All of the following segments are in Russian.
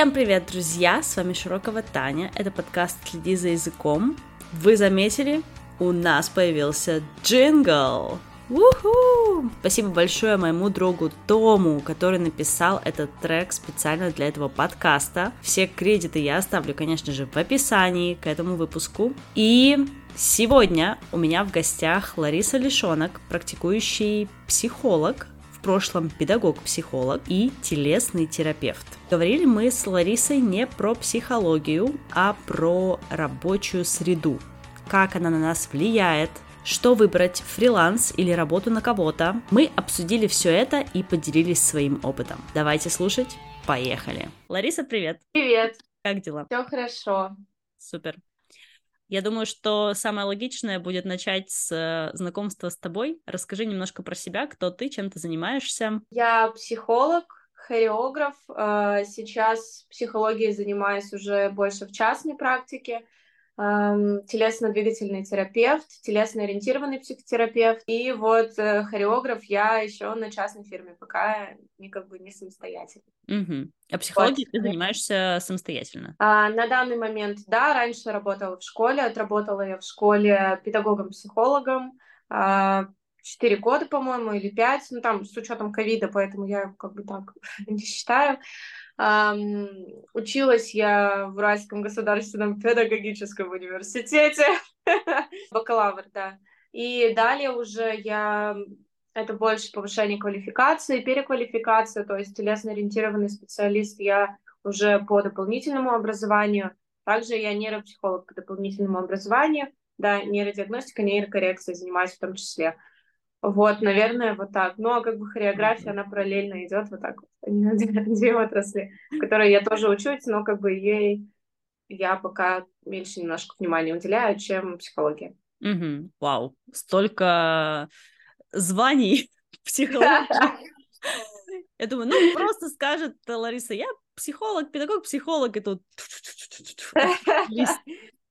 Всем привет, друзья! С вами Широкого Таня. Это подкаст «Следи за языком». Вы заметили? У нас появился джингл! Уху! Спасибо большое моему другу Тому, который написал этот трек специально для этого подкаста. Все кредиты я оставлю, конечно же, в описании к этому выпуску. И сегодня у меня в гостях Лариса Лишонок, практикующий психолог, в прошлом педагог-психолог и телесный терапевт. Говорили мы с Ларисой не про психологию, а про рабочую среду, как она на нас влияет, что выбрать, фриланс или работу на кого-то. Мы обсудили все это и поделились своим опытом. Давайте слушать. Поехали. Лариса, привет. Привет. Как дела? Все хорошо. Супер. Я думаю, что самое логичное будет начать с э, знакомства с тобой. Расскажи немножко про себя, кто ты, чем ты занимаешься. Я психолог, хореограф. Э, сейчас психологией занимаюсь уже больше в частной практике телесно-двигательный терапевт, телесно-ориентированный психотерапевт. И вот э, хореограф я еще на частной фирме, пока не как бы не самостоятельно. Угу. А психологией вот. ты занимаешься самостоятельно? А, на данный момент, да, раньше работала в школе, отработала я в школе педагогом-психологом, а, четыре года, по-моему, или пять, ну там с учетом ковида, поэтому я как бы так не считаю. Училась я в Уральском государственном педагогическом университете, бакалавр, да. И далее уже я это больше повышение квалификации, переквалификация, то есть телесно-ориентированный специалист я уже по дополнительному образованию. Также я нейропсихолог по дополнительному образованию, да, нейродиагностика, нейрокоррекция занимаюсь в том числе. Вот, наверное, вот так. Ну, а как бы хореография, она параллельно идет вот так вот. Две отрасли, в которой я тоже учусь, но как бы ей я пока меньше немножко внимания уделяю, чем психология. Угу. Вау, столько званий психологии. Я думаю, ну просто скажет Лариса, я психолог, педагог, психолог, и тут...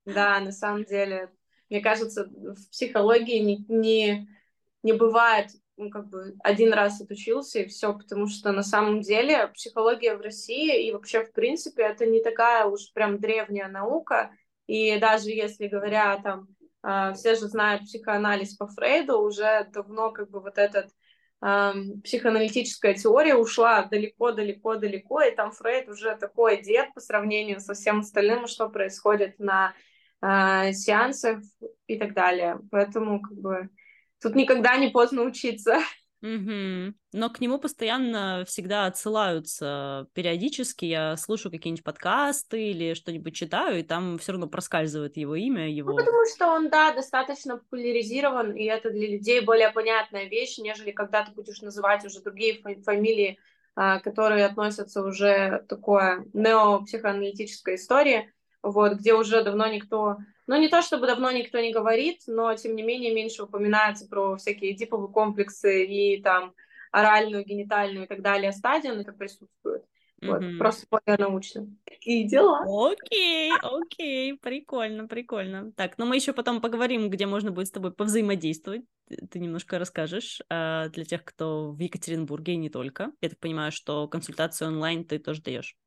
Да, на самом деле, мне кажется, в психологии не, не не бывает, ну, как бы один раз отучился и все, потому что на самом деле психология в России и вообще, в принципе, это не такая уж прям древняя наука, и даже если говоря там, э, все же знают психоанализ по Фрейду, уже давно как бы вот этот психоаналитическая теория ушла далеко-далеко-далеко, и там Фрейд уже такой дед по сравнению со всем остальным, что происходит на э, сеансах и так далее. Поэтому как бы Тут никогда не поздно учиться. Угу. Но к нему постоянно всегда отсылаются периодически. Я слушаю какие-нибудь подкасты или что-нибудь читаю, и там все равно проскальзывает его имя. Ну, его... Ну, потому что он, да, достаточно популяризирован, и это для людей более понятная вещь, нежели когда ты будешь называть уже другие фамилии, а, которые относятся уже такое неопсихоаналитической истории, вот, где уже давно никто ну, не то чтобы давно никто не говорит, но, тем не менее, меньше упоминается про всякие диповые комплексы и там оральную, генитальную и так далее стадию, это присутствует. Вот, mm-hmm. просто более научно. Такие дела. Окей, окей, прикольно, прикольно. Так, ну мы еще потом поговорим, где можно будет с тобой повзаимодействовать. Ты немножко расскажешь э, для тех, кто в Екатеринбурге и не только. Я так понимаю, что консультацию онлайн ты тоже даешь.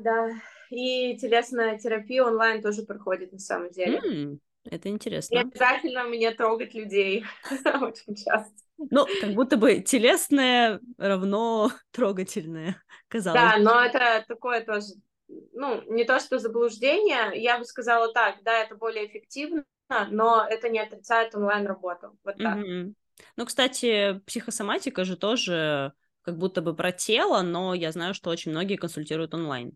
Да, да и телесная терапия онлайн тоже проходит на самом деле. Mm, это интересно. Не обязательно мне трогать людей очень часто. Ну, как будто бы телесное равно трогательное, казалось. Да, но это такое тоже, ну, не то что заблуждение, я бы сказала так, да, это более эффективно, но это не отрицает онлайн-работу, вот так. Mm-hmm. Ну, кстати, психосоматика же тоже как будто бы про тело, но я знаю, что очень многие консультируют онлайн.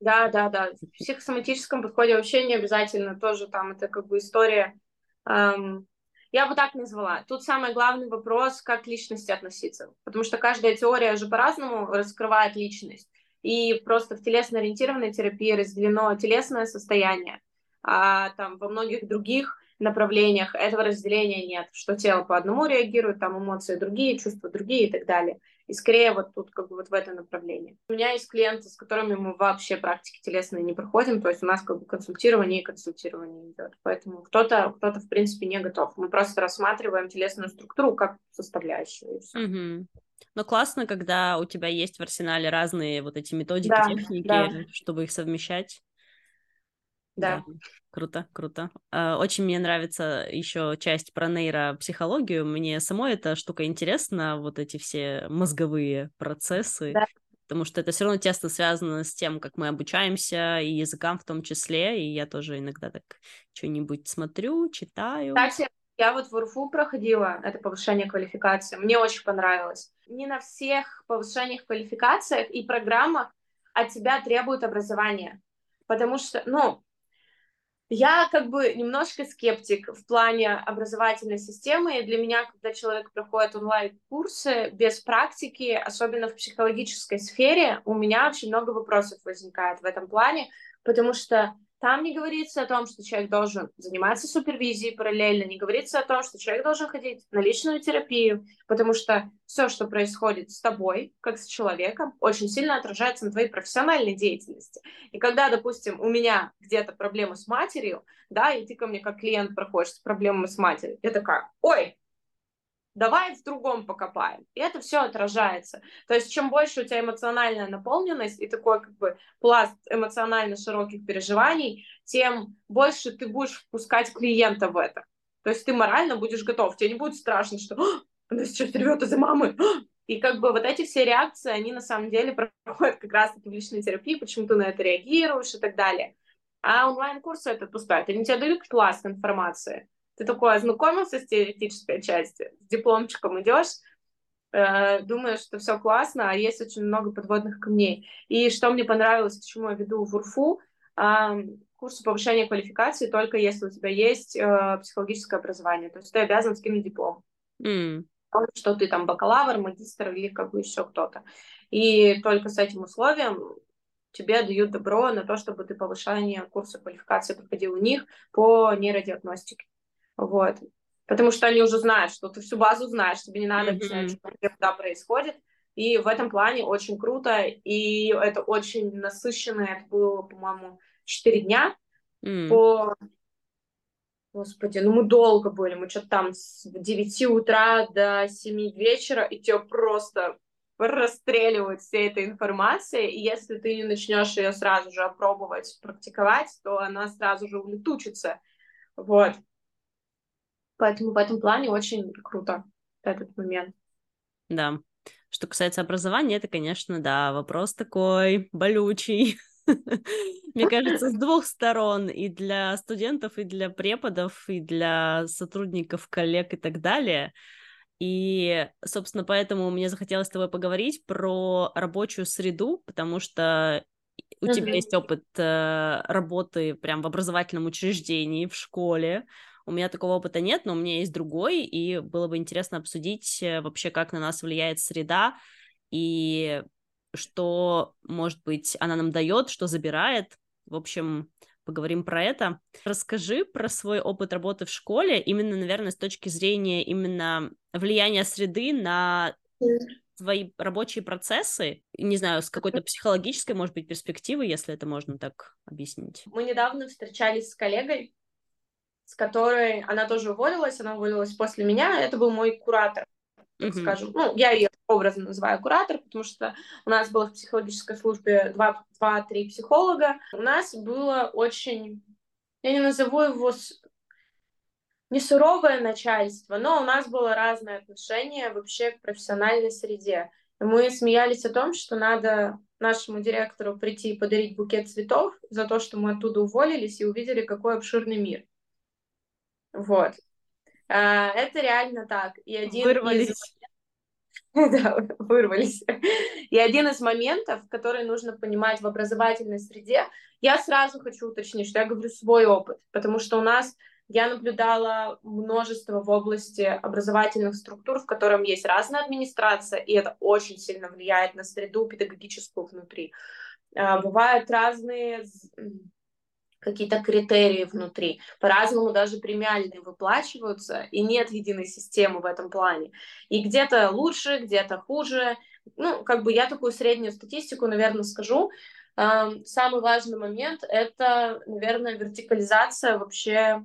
Да, да, да. В психосоматическом подходе вообще не обязательно тоже там это как бы история. Эм, я бы так назвала. Тут самый главный вопрос, как к личности относиться. Потому что каждая теория же по-разному раскрывает личность. И просто в телесно-ориентированной терапии разделено телесное состояние, а там во многих других направлениях этого разделения нет, что тело по одному реагирует, там эмоции другие, чувства другие и так далее. И скорее вот тут как бы вот в это направление. У меня есть клиенты, с которыми мы вообще практики телесные не проходим, то есть у нас как бы консультирование и консультирование идет. Поэтому кто-то, кто-то в принципе не готов. Мы просто рассматриваем телесную структуру как составляющую. Угу. Но классно, когда у тебя есть в арсенале разные вот эти методики, да, техники, да. чтобы их совмещать. Да. да. Круто, круто. А, очень мне нравится еще часть про нейропсихологию. Мне самой эта штука интересна, вот эти все мозговые процессы. Да. Потому что это все равно тесно связано с тем, как мы обучаемся, и языкам в том числе. И я тоже иногда так что-нибудь смотрю, читаю. Кстати, я вот в УРФУ проходила это повышение квалификации. Мне очень понравилось. Не на всех повышениях квалификациях и программах от тебя требуют образования. Потому что, ну, я как бы немножко скептик в плане образовательной системы, и для меня, когда человек проходит онлайн-курсы без практики, особенно в психологической сфере, у меня очень много вопросов возникает в этом плане, потому что там не говорится о том, что человек должен заниматься супервизией параллельно, не говорится о том, что человек должен ходить на личную терапию, потому что все, что происходит с тобой, как с человеком, очень сильно отражается на твоей профессиональной деятельности. И когда, допустим, у меня где-то проблемы с матерью, да, и ты ко мне как клиент проходишь с проблемами с матерью, я такая, ой, давай в другом покопаем. И это все отражается. То есть чем больше у тебя эмоциональная наполненность и такой как бы пласт эмоционально широких переживаний, тем больше ты будешь впускать клиента в это. То есть ты морально будешь готов. Тебе не будет страшно, что она сейчас рвет из-за мамы. И как бы вот эти все реакции, они на самом деле проходят как раз-таки в личной терапии, почему ты на это реагируешь и так далее. А онлайн-курсы это пускают. Они тебе дают пласт информации ты такой ознакомился с теоретической частью, с дипломчиком идешь, э, думаешь, что все классно, а есть очень много подводных камней. И что мне понравилось, почему я веду в УРФУ, э, курсы повышения квалификации только если у тебя есть э, психологическое образование, то есть ты обязан скинуть диплом. Mm. Что ты там бакалавр, магистр или как бы еще кто-то. И только с этим условием тебе дают добро на то, чтобы ты повышение курса квалификации проходил у них по нейродиагностике. Вот. Потому что они уже знают, что ты всю базу знаешь, тебе не надо объяснять, mm-hmm. что куда происходит. И в этом плане очень круто, и это очень насыщенно. Это было, по-моему, 4 дня mm. по... Господи, ну мы долго были, мы что-то там с 9 утра до 7 вечера, и тебя просто расстреливают всей этой информацией, и если ты не начнешь ее сразу же опробовать, практиковать, то она сразу же улетучится. Вот. Поэтому в этом плане очень круто этот момент. Да. Что касается образования, это, конечно, да, вопрос такой болючий. Мне кажется, с двух сторон, и для студентов, и для преподов, и для сотрудников, коллег и так далее. И, собственно, поэтому мне захотелось с тобой поговорить про рабочую среду, потому что у mm-hmm. тебя есть опыт э, работы прям в образовательном учреждении, в школе, у меня такого опыта нет, но у меня есть другой, и было бы интересно обсудить э, вообще, как на нас влияет среда, и что, может быть, она нам дает, что забирает. В общем, поговорим про это. Расскажи про свой опыт работы в школе, именно, наверное, с точки зрения именно влияния среды на твои рабочие процессы, не знаю, с какой-то психологической, может быть, перспективы, если это можно так объяснить. Мы недавно встречались с коллегой, с которой она тоже уволилась, она уволилась после меня, это был мой куратор, так mm-hmm. скажем. Ну, я ее образно называю куратор, потому что у нас было в психологической службе два-три психолога. У нас было очень, я не назову его не суровое начальство, но у нас было разное отношение вообще к профессиональной среде. Мы смеялись о том, что надо нашему директору прийти и подарить букет цветов за то, что мы оттуда уволились и увидели, какой обширный мир. Вот. А, это реально так. И один вырвались. Из... да, вырвались. И один из моментов, который нужно понимать в образовательной среде, я сразу хочу уточнить, что я говорю свой опыт, потому что у нас я наблюдала множество в области образовательных структур, в котором есть разная администрация, и это очень сильно влияет на среду педагогическую внутри. А, бывают разные какие-то критерии внутри. По-разному даже премиальные выплачиваются, и нет единой системы в этом плане. И где-то лучше, где-то хуже. Ну, как бы я такую среднюю статистику, наверное, скажу. Эм, самый важный момент — это, наверное, вертикализация вообще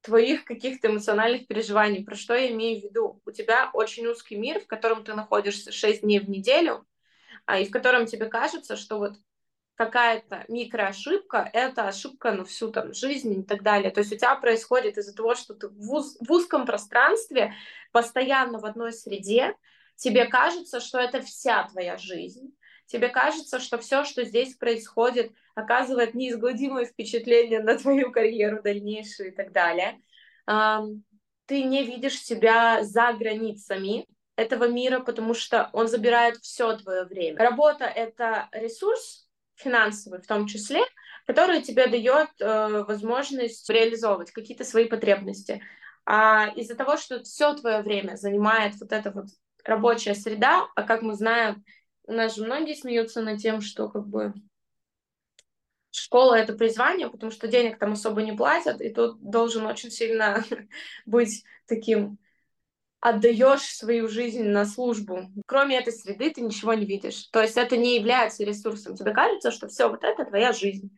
твоих каких-то эмоциональных переживаний. Про что я имею в виду? У тебя очень узкий мир, в котором ты находишься 6 дней в неделю, а, и в котором тебе кажется, что вот какая-то микроошибка, это ошибка на всю там жизнь и так далее. То есть у тебя происходит из-за того, что ты в, уз, в узком пространстве, постоянно в одной среде, тебе кажется, что это вся твоя жизнь. Тебе кажется, что все, что здесь происходит, оказывает неизгладимое впечатление на твою карьеру дальнейшую и так далее. Ты не видишь себя за границами этого мира, потому что он забирает все твое время. Работа — это ресурс финансовый в том числе, который тебе дает э, возможность реализовывать какие-то свои потребности. А из-за того, что все твое время занимает вот эта вот рабочая среда, а как мы знаем, у нас же многие смеются над тем, что как бы школа это призвание, потому что денег там особо не платят, и тут должен очень сильно быть таким отдаешь свою жизнь на службу. Кроме этой среды ты ничего не видишь. То есть это не является ресурсом. Тебе кажется, что все вот это твоя жизнь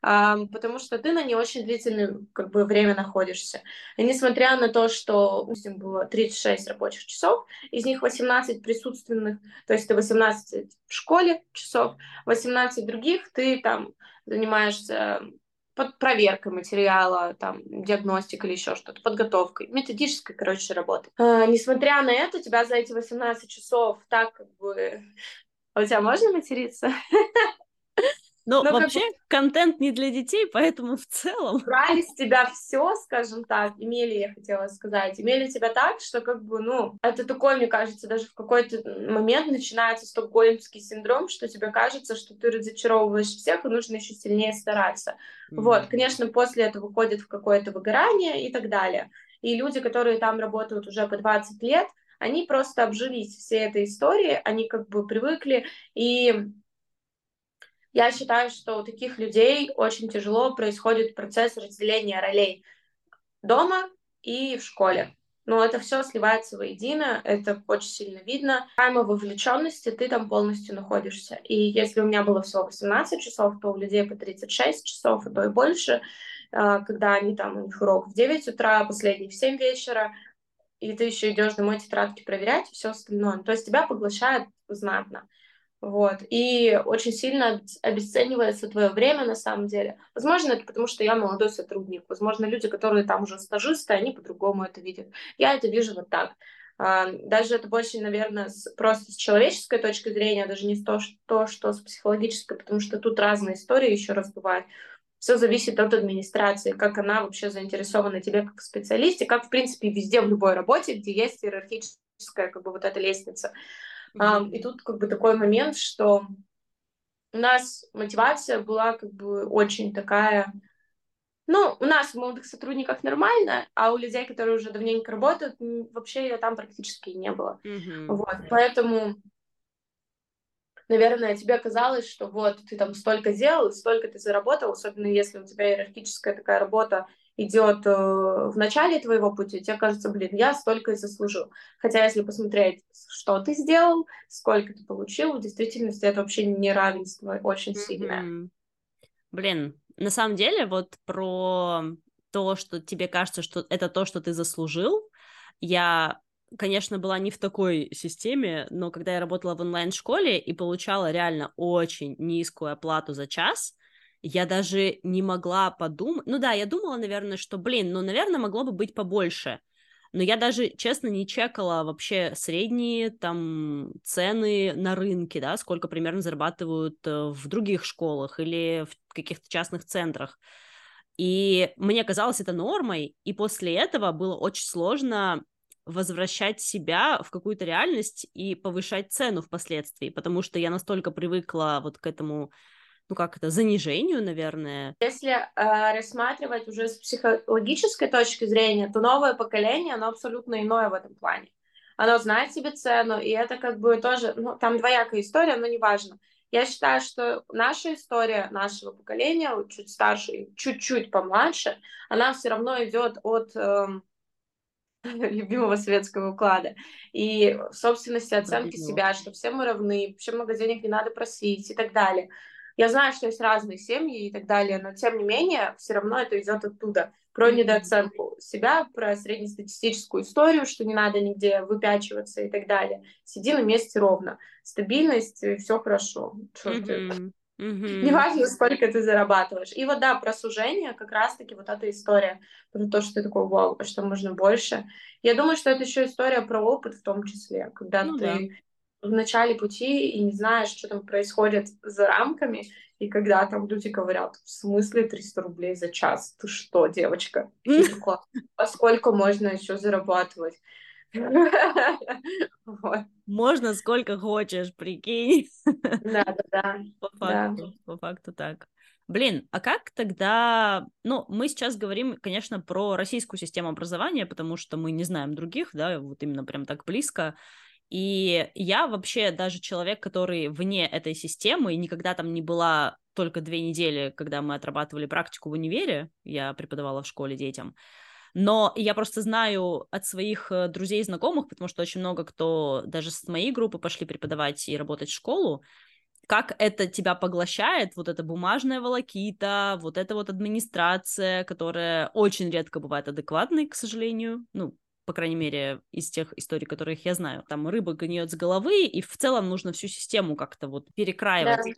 потому что ты на ней очень длительное как бы, время находишься. И несмотря на то, что, допустим, было 36 рабочих часов, из них 18 присутственных, то есть ты 18 в школе часов, 18 других ты там занимаешься под проверкой материала, там, диагностика или еще что-то, подготовкой, методической, короче, работы. А, несмотря на это, тебя за эти 18 часов так как бы... А у тебя можно материться? Но ну, вообще как... контент не для детей, поэтому в целом... Брали с тебя все, скажем так, имели, я хотела сказать, имели тебя так, что как бы, ну, это такое, мне кажется, даже в какой-то момент начинается стокгольмский синдром, что тебе кажется, что ты разочаровываешь всех, и нужно еще сильнее стараться. Mm-hmm. Вот, конечно, после этого выходит в какое-то выгорание и так далее. И люди, которые там работают уже по 20 лет, они просто обжились всей этой историей, они как бы привыкли, и я считаю, что у таких людей очень тяжело происходит процесс разделения ролей дома и в школе. Но это все сливается воедино, это очень сильно видно. Тайма вовлеченности, ты там полностью находишься. И если у меня было всего 18 часов, то у людей по 36 часов, и то и больше, а, когда они там, у них урок в 9 утра, последний в 7 вечера, и ты еще идешь домой тетрадки проверять и все остальное. То есть тебя поглощает знатно. Вот. И очень сильно обесценивается твое время на самом деле. Возможно, это потому, что я молодой сотрудник. Возможно, люди, которые там уже стажисты, они по-другому это видят. Я это вижу вот так. А, даже это больше, наверное, с, просто с человеческой точки зрения, даже не то, что, что с психологической, потому что тут разные истории еще раз бывают. Все зависит от администрации, как она вообще заинтересована тебе как специалисте, как, в принципе, везде в любой работе, где есть иерархическая как бы вот эта лестница. Mm-hmm. И тут как бы такой момент, что у нас мотивация была как бы очень такая... Ну, у нас в молодых сотрудниках нормально, а у людей, которые уже давненько работают, вообще ее там практически не было. Mm-hmm. Вот, поэтому, наверное, тебе казалось, что вот ты там столько сделал, столько ты заработал, особенно если у тебя иерархическая такая работа, идет э, в начале твоего пути, тебе кажется, блин, я столько и заслужил. Хотя если посмотреть, что ты сделал, сколько ты получил, в действительности это вообще неравенство очень сильное. Mm-hmm. Блин, на самом деле вот про то, что тебе кажется, что это то, что ты заслужил, я конечно, была не в такой системе, но когда я работала в онлайн-школе и получала реально очень низкую оплату за час, я даже не могла подумать. Ну да, я думала, наверное, что, блин, ну, наверное, могло бы быть побольше. Но я даже, честно, не чекала вообще средние там цены на рынке, да, сколько примерно зарабатывают э, в других школах или в каких-то частных центрах. И мне казалось это нормой, и после этого было очень сложно возвращать себя в какую-то реальность и повышать цену впоследствии, потому что я настолько привыкла вот к этому ну как это, занижению, наверное. Если э, рассматривать уже с психологической точки зрения, то новое поколение, оно абсолютно иное в этом плане. Оно знает себе цену, и это как бы тоже, ну, там двоякая история, но неважно. Я считаю, что наша история нашего поколения, чуть старше, чуть-чуть помладше, она все равно идет от э, любимого советского уклада. И собственности оценки себя, что все мы равны, вообще много денег не надо просить и так далее. Я знаю, что есть разные семьи и так далее, но тем не менее, все равно это идет оттуда. про недооценку себя, про среднестатистическую историю, что не надо нигде выпячиваться и так далее. Сиди на месте ровно. Стабильность, все хорошо. Ты... Mm-hmm. Неважно, сколько ты зарабатываешь. И вот да, про сужение как раз-таки вот эта история про то, что ты такой, вау, а что можно больше. Я думаю, что это еще история про опыт в том числе, когда ну, ты да. В начале пути и не знаешь, что там происходит за рамками, и когда там люди говорят, в смысле 300 рублей за час? Ты что, девочка? Типа, а можно еще зарабатывать? Можно сколько хочешь, прикинь. Да, да, да. По факту, да. по факту так. Блин, а как тогда... Ну, мы сейчас говорим, конечно, про российскую систему образования, потому что мы не знаем других, да, вот именно прям так близко. И я вообще даже человек, который вне этой системы, и никогда там не была только две недели, когда мы отрабатывали практику в универе, я преподавала в школе детям, но я просто знаю от своих э, друзей и знакомых, потому что очень много кто даже с моей группы пошли преподавать и работать в школу, как это тебя поглощает, вот эта бумажная волокита, вот эта вот администрация, которая очень редко бывает адекватной, к сожалению, ну, по крайней мере, из тех историй, которых я знаю. Там рыба гниет с головы, и в целом нужно всю систему как-то вот перекраивать. Да.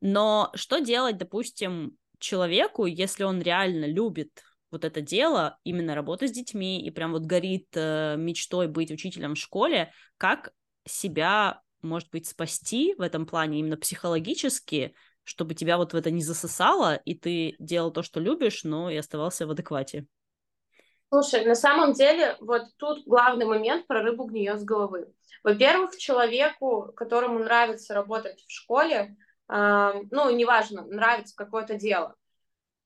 Но что делать, допустим, человеку, если он реально любит вот это дело, именно работа с детьми, и прям вот горит э, мечтой быть учителем в школе, как себя, может быть, спасти в этом плане именно психологически, чтобы тебя вот в это не засосало, и ты делал то, что любишь, но и оставался в адеквате? Слушай, на самом деле, вот тут главный момент про рыбу гниет с головы. Во-первых, человеку, которому нравится работать в школе, э, ну, неважно, нравится какое-то дело,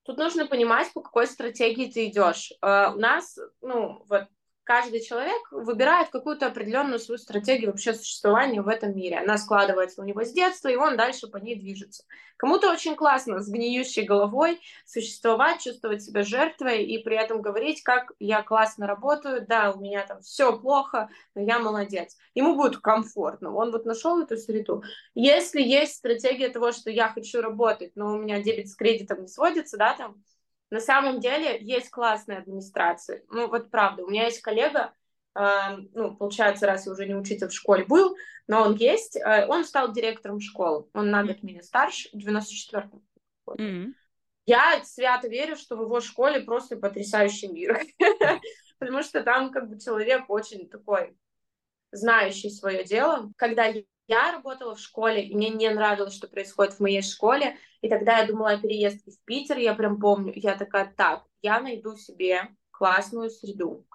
Тут нужно понимать, по какой стратегии ты идешь. Uh, у нас, ну, вот каждый человек выбирает какую-то определенную свою стратегию вообще существования в этом мире. Она складывается у него с детства, и он дальше по ней движется. Кому-то очень классно с гниющей головой существовать, чувствовать себя жертвой и при этом говорить, как я классно работаю, да, у меня там все плохо, но я молодец. Ему будет комфортно, он вот нашел эту среду. Если есть стратегия того, что я хочу работать, но у меня дебет с кредитом не сводится, да, там, на самом деле есть классные администрации. Ну, вот правда, у меня есть коллега, э, ну, получается, раз я уже не учитель в школе был, но он есть, э, он стал директором школы. Он на год меня старше, в 94-м. Mm-hmm. Я свято верю, что в его школе просто потрясающий мир. Потому что там как бы человек очень такой знающий свое дело. Когда я работала в школе, и мне не нравилось, что происходит в моей школе, и тогда я думала о переезде в Питер, я прям помню, я такая, так, я найду себе классную среду.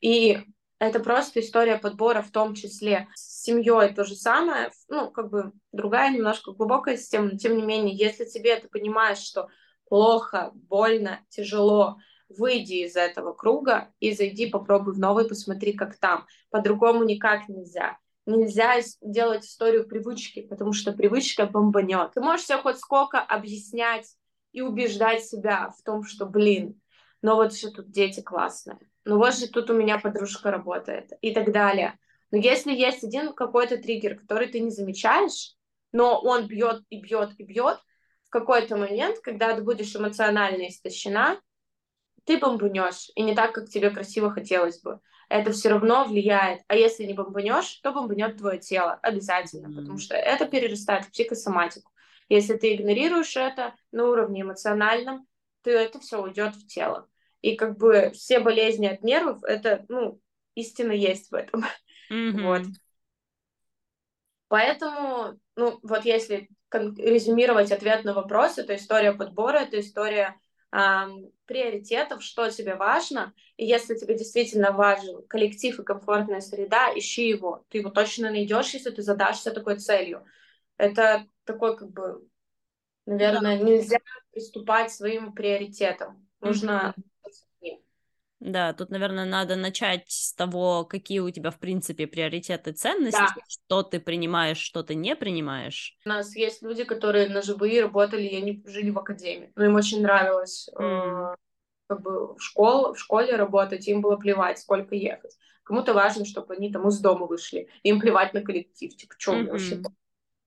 И это просто история подбора в том числе. С семьей то же самое, ну, как бы другая немножко глубокая система, но тем не менее, если тебе ты понимаешь, что плохо, больно, тяжело, выйди из этого круга и зайди, попробуй в новый, посмотри, как там. По-другому никак нельзя нельзя делать историю привычки, потому что привычка бомбанет. Ты можешь себе хоть сколько объяснять и убеждать себя в том, что, блин, но вот же тут дети классные, ну вот же тут у меня подружка работает и так далее. Но если есть один какой-то триггер, который ты не замечаешь, но он бьет и бьет и бьет, в какой-то момент, когда ты будешь эмоционально истощена, ты бомбанешь, и не так, как тебе красиво хотелось бы это все равно влияет. А если не бомбанешь, то бомбанет твое тело обязательно, mm-hmm. потому что это перерастает в психосоматику. Если ты игнорируешь это на уровне эмоциональном, то это все уйдет в тело. И как бы все болезни от нервов, это, ну, истина есть в этом. Mm-hmm. Вот. Поэтому, ну, вот если резюмировать ответ на вопрос, это история подбора, это история приоритетов, что тебе важно, и если тебе действительно важен коллектив и комфортная среда, ищи его. Ты его точно найдешь, если ты задашься такой целью. Это такой, как бы, наверное, да. нельзя приступать своим приоритетам. Нужно mm-hmm. Да, тут, наверное, надо начать с того, какие у тебя, в принципе, приоритеты, ценности, да. что ты принимаешь, что ты не принимаешь. У нас есть люди, которые на ЖБИ работали, и они жили в академии. Но им очень нравилось mm. э, как бы в, школ, в школе работать, им было плевать, сколько ехать. Кому-то важно, чтобы они там из дома вышли, им плевать на коллектив, типа, что mm-hmm. вообще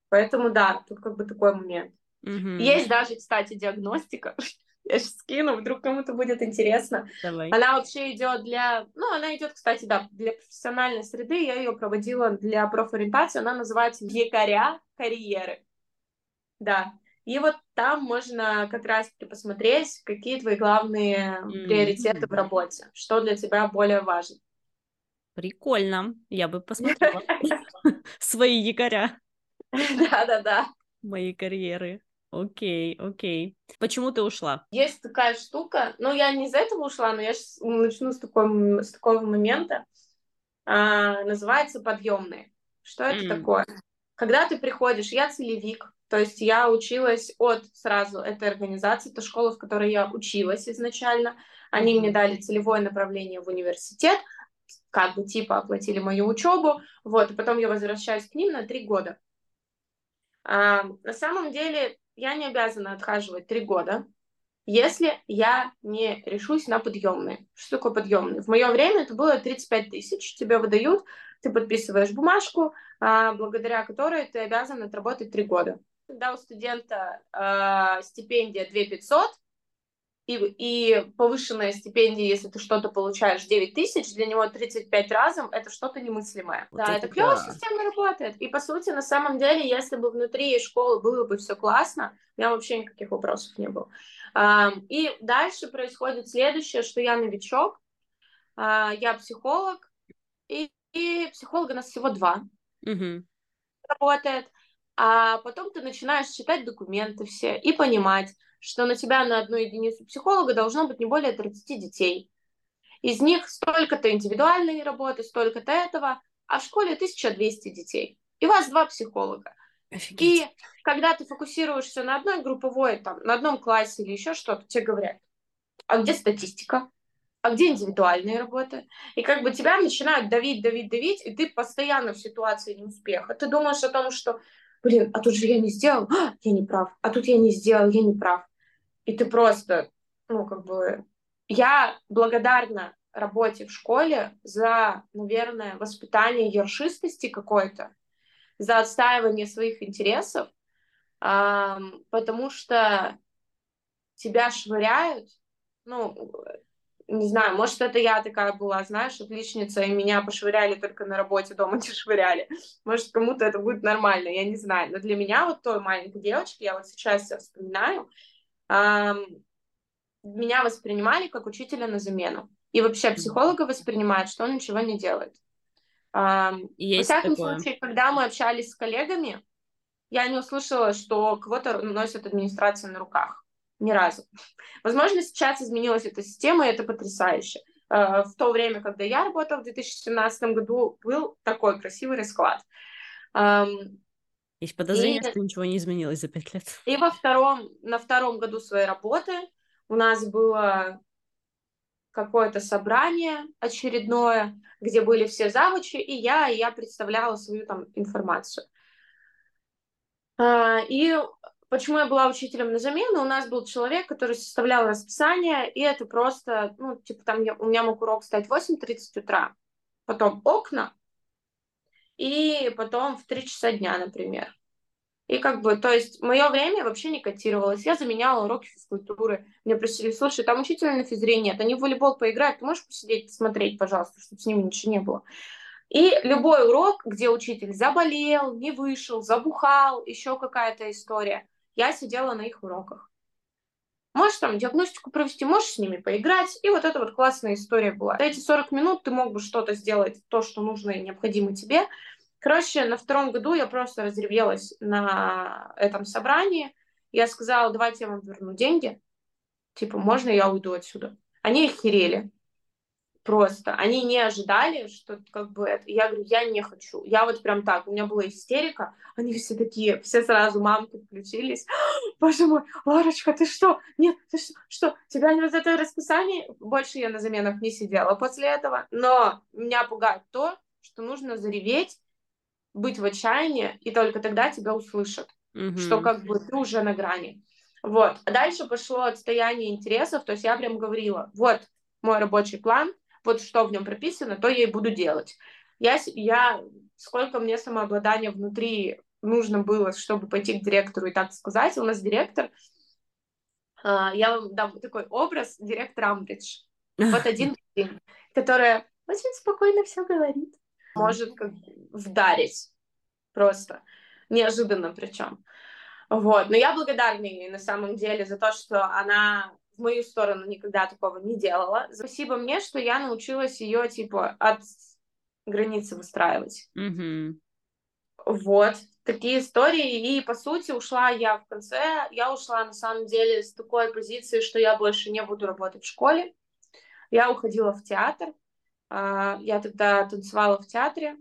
Поэтому, да, тут как бы такой момент. Mm-hmm. Есть даже, кстати, диагностика, Я сейчас скину, вдруг кому-то будет интересно. Давай. Она вообще идет для... Ну, она идет, кстати, да, для профессиональной среды. Я ее проводила для профориентации. Она называется «Якоря карьеры». Да. И вот там можно как раз посмотреть, какие твои главные mm-hmm. приоритеты в работе, что для тебя более важно. Прикольно. Я бы посмотрела свои якоря. Да-да-да. Моей карьеры. Окей, окей. Почему ты ушла? Есть такая штука, ну, я не из этого ушла, но я сейчас начну с, такой, с такого момента. А, называется подъемные. Что это mm. такое? Когда ты приходишь, я целевик, то есть я училась от сразу этой организации, это школа, в которой я училась изначально. Они мне дали целевое направление в университет, как бы типа оплатили мою учебу, вот, и потом я возвращаюсь к ним на три года. А, на самом деле я не обязана отхаживать три года, если я не решусь на подъемные. Что такое подъемные? В мое время это было 35 тысяч, тебе выдают, ты подписываешь бумажку, а, благодаря которой ты обязан отработать три года. Когда у студента э, стипендия 2 500, и, и повышенная стипендия, если ты что-то получаешь 9 тысяч, для него 35 разом это что-то немыслимое. Вот да, это, это клево да. система работает. И по сути, на самом деле, если бы внутри школы было бы все классно, у меня вообще никаких вопросов не было. И дальше происходит следующее, что я новичок, а, я психолог, и, и психолога у нас всего два угу. работает. А потом ты начинаешь читать документы все и понимать, что на тебя на одну единицу психолога должно быть не более 30 детей. Из них столько-то индивидуальной работы, столько-то этого, а в школе 1200 детей. И у вас два психолога. Офигеть. И когда ты фокусируешься на одной групповой, там, на одном классе или еще что-то, тебе говорят, а где статистика? А где индивидуальные работы? И как бы тебя начинают давить, давить, давить, и ты постоянно в ситуации неуспеха. Ты думаешь о том, что, блин, а тут же я не сделал, а, я не прав, а тут я не сделал, я не прав и ты просто, ну, как бы... Я благодарна работе в школе за, наверное, воспитание ершистости какой-то, за отстаивание своих интересов, потому что тебя швыряют, ну, не знаю, может, это я такая была, знаешь, отличница, и меня пошвыряли только на работе, дома не швыряли. Может, кому-то это будет нормально, я не знаю. Но для меня, вот той маленькой девочки, я вот сейчас себя вспоминаю, меня воспринимали как учителя на замену. И вообще психолога воспринимают, что он ничего не делает. Есть Во всяком такое. случае, когда мы общались с коллегами, я не услышала, что кого-то носит администрация на руках. Ни разу. Возможно, сейчас изменилась эта система, и это потрясающе. А, в то время, когда я работала в 2017 году, был такой красивый расклад. Есть подозрение, и... что ничего не изменилось за пять лет. И во втором, на втором году своей работы у нас было какое-то собрание очередное, где были все завучи, и я, и я представляла свою там информацию. А, и почему я была учителем на замену? У нас был человек, который составлял расписание, и это просто, ну, типа там я, у меня мог урок стать в 8.30 утра, потом окна, и потом в 3 часа дня, например. И как бы, то есть, мое время вообще не котировалось. Я заменяла уроки физкультуры. Мне просили, слушай, там учителя на физре нет, они в волейбол поиграют, ты можешь посидеть, посмотреть, пожалуйста, чтобы с ними ничего не было. И любой урок, где учитель заболел, не вышел, забухал, еще какая-то история, я сидела на их уроках. Можешь там диагностику провести, можешь с ними поиграть. И вот эта вот классная история была. За эти 40 минут ты мог бы что-то сделать, то, что нужно и необходимо тебе. Короче, на втором году я просто разревелась на этом собрании. Я сказала, давайте я вам верну деньги. Типа, можно я уйду отсюда? Они охерели. Просто. Они не ожидали, что как бы это. Я говорю, я не хочу. Я вот прям так. У меня была истерика. Они все такие, все сразу мамки включились. Боже мой, Ларочка, ты что? Нет, ты что? Что? Тебя не вот это расписание? Больше я на заменах не сидела после этого. Но меня пугает то, что нужно зареветь быть в отчаянии, и только тогда тебя услышат, mm-hmm. что как бы ты уже на грани. Вот. А дальше пошло отстояние интересов, то есть я прям говорила, вот мой рабочий план, вот что в нем прописано, то я и буду делать. Я, я сколько мне самообладания внутри нужно было, чтобы пойти к директору и так сказать. У нас директор, А, я вам дам такой образ директора Амбридж. Вот один день, которая очень спокойно все говорит, может как вдарить просто, неожиданно причем. Вот, но я благодарна ей на самом деле за то, что она в мою сторону никогда такого не делала. Спасибо мне, что я научилась ее, типа, от границы выстраивать. Mm-hmm. Вот, такие истории. И, по сути, ушла я в конце. Я ушла, на самом деле, с такой позиции, что я больше не буду работать в школе. Я уходила в театр. А, я тогда танцевала в театре.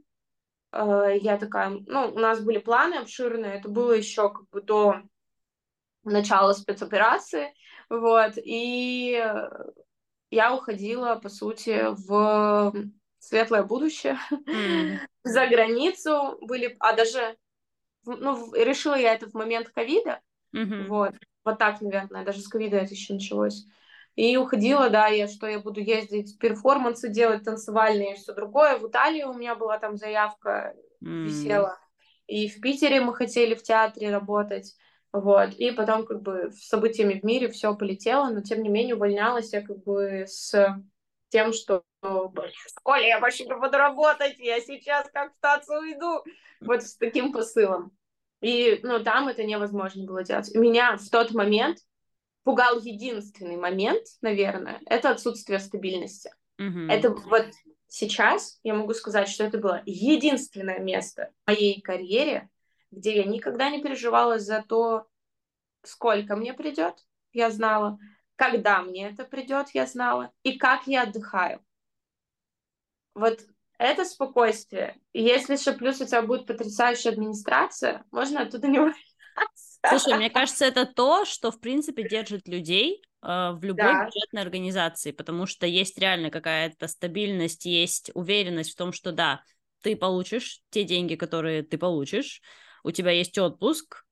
А, я такая, ну, у нас были планы обширные. Это было еще как бы до начала спецоперации. Вот. И я уходила, по сути, в светлое будущее mm. за границу были, а даже ну решила я это в момент ковида, mm-hmm. вот вот так, наверное, даже с ковида это еще началось. И уходила, да, я что я буду ездить, перформансы делать танцевальные и все другое. В Италии у меня была там заявка, mm. висела. И в Питере мы хотели в театре работать. Вот. И потом как бы с событиями в мире все полетело, но тем не менее увольнялась я как бы с тем, что в школе я больше не буду работать, я сейчас как в ТАЦ уйду. Вот с таким посылом. И, ну, там это невозможно было делать. Меня в тот момент пугал единственный момент, наверное, это отсутствие стабильности. Mm-hmm. Это вот сейчас я могу сказать, что это было единственное место в моей карьере, где я никогда не переживала за то, сколько мне придет, я знала, когда мне это придет, я знала, и как я отдыхаю. Вот это спокойствие. И если еще плюс у тебя будет потрясающая администрация, можно оттуда не Слушай, мне кажется, это то, что, в принципе, держит людей э, в любой да. бюджетной организации, потому что есть реально какая-то стабильность, есть уверенность в том, что да, ты получишь те деньги, которые ты получишь, у тебя есть отпуск,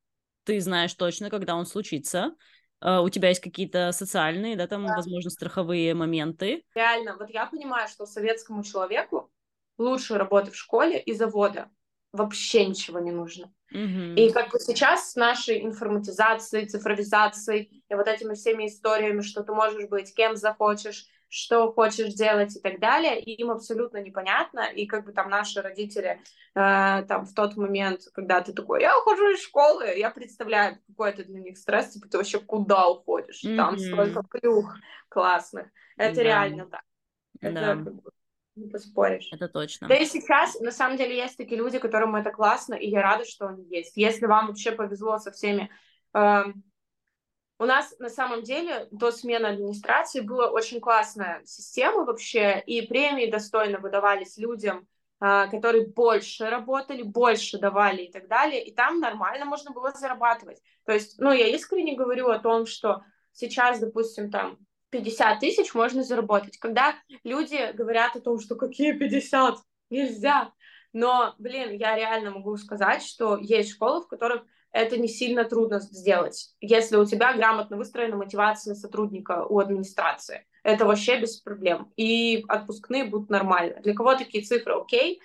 ты знаешь точно, когда он случится, Uh, у тебя есть какие-то социальные, да, там, да. возможно, страховые моменты. Реально, вот я понимаю, что советскому человеку лучше работы в школе и завода вообще ничего не нужно. И как бы сейчас с нашей информатизацией, цифровизацией и вот этими всеми историями, что ты можешь быть кем захочешь, что хочешь делать и так далее, и им абсолютно непонятно, и как бы там наши родители э, там в тот момент, когда ты такой, я ухожу из школы, я представляю, какой это для них стресс, типа ты вообще куда уходишь, mm-hmm. там столько плюх классных, это да. реально так. Это да. как бы не поспоришь. Это точно. Да и сейчас, на самом деле, есть такие люди, которым это классно, и я рада, что они есть. Если вам вообще повезло со всеми э, у нас на самом деле до смены администрации была очень классная система вообще, и премии достойно выдавались людям, а, которые больше работали, больше давали и так далее, и там нормально можно было зарабатывать. То есть, ну, я искренне говорю о том, что сейчас, допустим, там 50 тысяч можно заработать. Когда люди говорят о том, что какие 50, нельзя. Но, блин, я реально могу сказать, что есть школы, в которых это не сильно трудно сделать, если у тебя грамотно выстроена мотивация сотрудника у администрации. Это вообще без проблем. И отпускные будут нормально. Для кого такие цифры окей,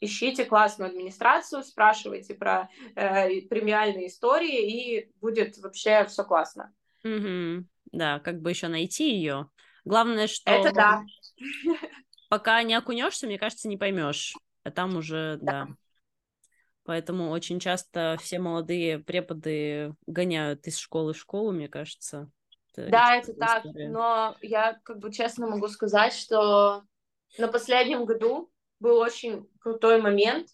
ищите классную администрацию, спрашивайте про э, премиальные истории, и будет вообще все классно. Mm-hmm. Да, как бы еще найти ее. Главное, что... Это да. Пока не окунешься, мне кажется, не поймешь. А там уже, да. да. Поэтому очень часто все молодые преподы гоняют из школы в школу, мне кажется. Это да, это так, история. но я как бы честно могу сказать, что на последнем году был очень крутой момент,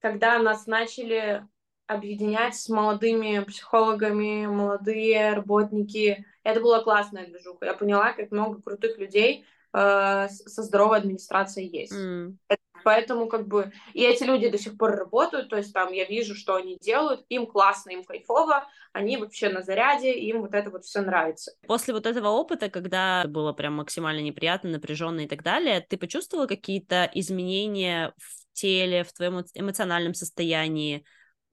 когда нас начали объединять с молодыми психологами, молодые работники. Это была классная движуха. Я поняла, как много крутых людей э, со здоровой администрацией есть. Mm. Поэтому как бы и эти люди до сих пор работают, то есть там я вижу, что они делают, им классно, им кайфово, они вообще на заряде, им вот это вот все нравится. После вот этого опыта, когда было прям максимально неприятно, напряженно и так далее, ты почувствовала какие-то изменения в теле, в твоем эмоциональном состоянии,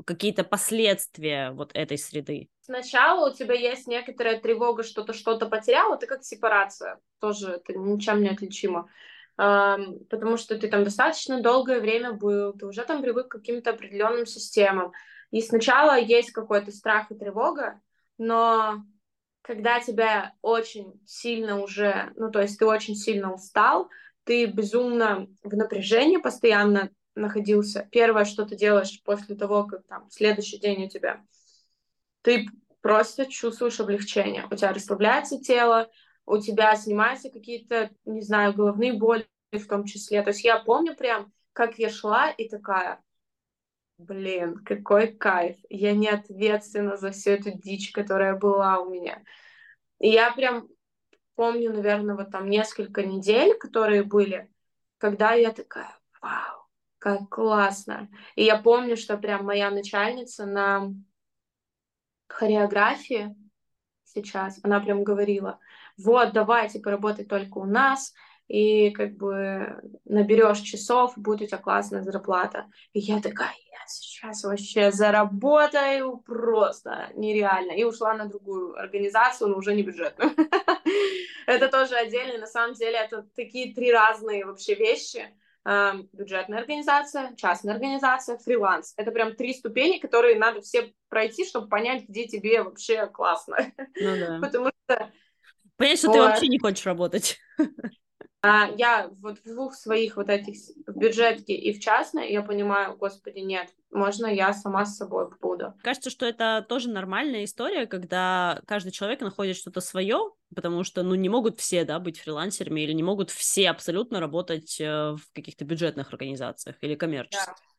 какие-то последствия вот этой среды? Сначала у тебя есть некоторая тревога, что ты что-то потерял, это как сепарация, тоже это ничем не отличимо потому что ты там достаточно долгое время был, ты уже там привык к каким-то определенным системам. И сначала есть какой-то страх и тревога, но когда тебя очень сильно уже, ну, то есть ты очень сильно устал, ты безумно в напряжении постоянно находился. Первое, что ты делаешь после того, как там следующий день у тебя, ты просто чувствуешь облегчение. У тебя расслабляется тело, у тебя снимаются какие-то, не знаю, головные боли в том числе. То есть я помню прям, как я шла и такая, блин, какой кайф. Я не ответственна за всю эту дичь, которая была у меня. И я прям помню, наверное, вот там несколько недель, которые были, когда я такая, вау, как классно. И я помню, что прям моя начальница на хореографии сейчас, она прям говорила, вот, давай, типа, работай только у нас, и как бы наберешь часов, будет у тебя классная зарплата. И я такая, я сейчас вообще заработаю просто нереально. И ушла на другую организацию, но уже не бюджетную. Это тоже отдельно. На самом деле это такие три разные вообще вещи. Бюджетная организация, частная организация, фриланс. Это прям три ступени, которые надо все пройти, чтобы понять, где тебе вообще классно. Ну. Потому что... Понять, что ты вообще не хочешь работать. А я вот в двух своих вот этих, в бюджетке и в частной, я понимаю, господи, нет, можно я сама с собой буду. Кажется, что это тоже нормальная история, когда каждый человек находит что-то свое, потому что, ну, не могут все, да, быть фрилансерами, или не могут все абсолютно работать э, в каких-то бюджетных организациях или коммерческих. Да.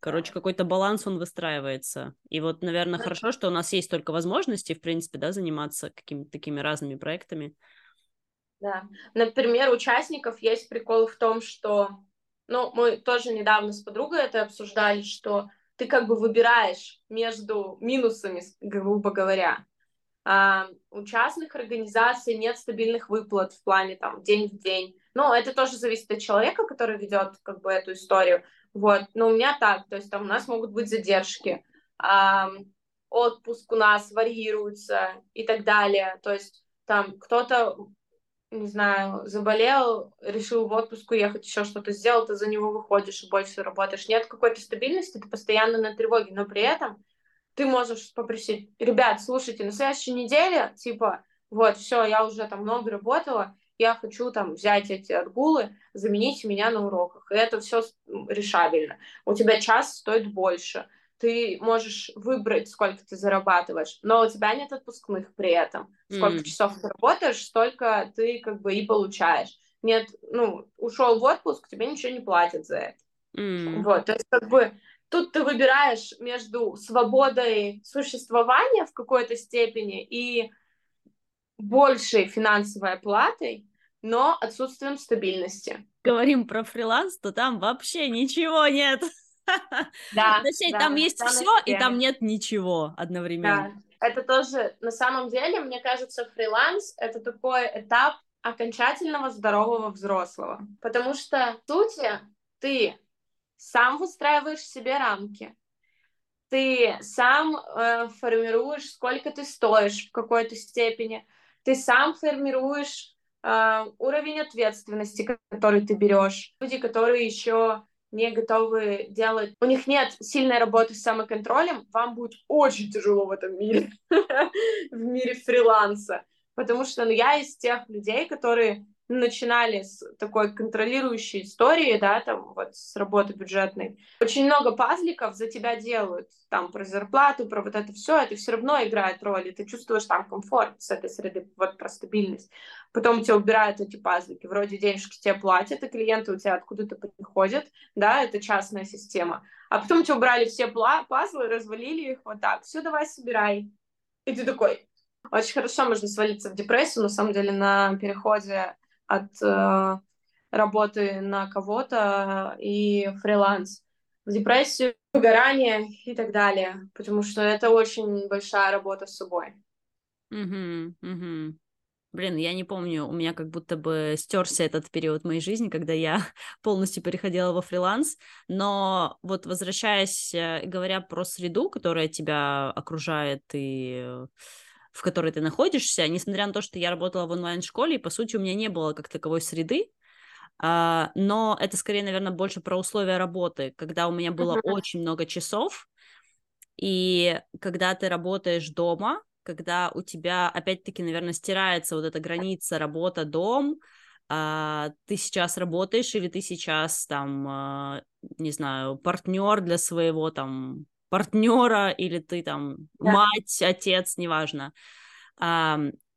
Короче, какой-то баланс он выстраивается. И вот, наверное, да. хорошо, что у нас есть только возможности, в принципе, да, заниматься какими-то такими разными проектами. Да. Например, участников есть прикол в том, что, ну, мы тоже недавно с подругой это обсуждали, что ты как бы выбираешь между минусами, грубо говоря. А, у частных организаций нет стабильных выплат в плане там день в день. Но это тоже зависит от человека, который ведет как бы эту историю. Вот, но у меня так, то есть там у нас могут быть задержки, отпуск у нас варьируется и так далее. То есть там кто-то не знаю, заболел, решил в отпуск уехать, еще что-то сделал, ты за него выходишь и больше работаешь. Нет какой-то стабильности, ты постоянно на тревоге, но при этом ты можешь попросить, ребят, слушайте, на следующей неделе, типа, вот, все, я уже там много работала, я хочу там взять эти отгулы, заменить меня на уроках. И это все решабельно. У тебя час стоит больше ты можешь выбрать, сколько ты зарабатываешь, но у тебя нет отпускных при этом. Сколько mm. часов ты работаешь, столько ты как бы и получаешь. Нет, ну, ушел в отпуск, тебе ничего не платят за это. Mm. Вот, то есть как бы тут ты выбираешь между свободой существования в какой-то степени и большей финансовой оплатой, но отсутствием стабильности. Говорим про фриланс, то там вообще ничего нет. Да, Точнее, да, там есть все, и там нет ничего одновременно. Да. Это тоже, на самом деле, мне кажется, фриланс — это такой этап окончательного здорового взрослого. Потому что, в сути, ты сам выстраиваешь себе рамки, ты сам э, формируешь, сколько ты стоишь в какой-то степени, ты сам формируешь э, уровень ответственности, который ты берешь. Люди, которые еще не готовы делать, у них нет сильной работы с самоконтролем, вам будет очень тяжело в этом мире, в мире фриланса. Потому что ну, я из тех людей, которые начинали с такой контролирующей истории, да, там вот с работы бюджетной. Очень много пазликов за тебя делают, там про зарплату, про вот это все, это все равно играет роль, и ты чувствуешь там комфорт с этой среды, вот про стабильность. Потом тебе убирают эти пазлики, вроде денежки тебе платят, и клиенты у тебя откуда-то приходят, да, это частная система. А потом тебе убрали все пазлы, развалили их вот так, все, давай собирай. И ты такой, очень хорошо можно свалиться в депрессию, на самом деле, на переходе от э, работы на кого-то и фриланс, в депрессию, выгорание и так далее, потому что это очень большая работа с собой. Угу, угу. Блин, я не помню, у меня как будто бы стерся этот период моей жизни, когда я полностью переходила во фриланс, но вот возвращаясь э, говоря про среду, которая тебя окружает и в которой ты находишься, несмотря на то, что я работала в онлайн-школе, и, по сути, у меня не было как таковой среды, а, но это скорее, наверное, больше про условия работы, когда у меня было uh-huh. очень много часов, и когда ты работаешь дома, когда у тебя, опять-таки, наверное, стирается вот эта граница работа-дом, а, ты сейчас работаешь или ты сейчас там, а, не знаю, партнер для своего там партнера или ты там да. мать, отец, неважно.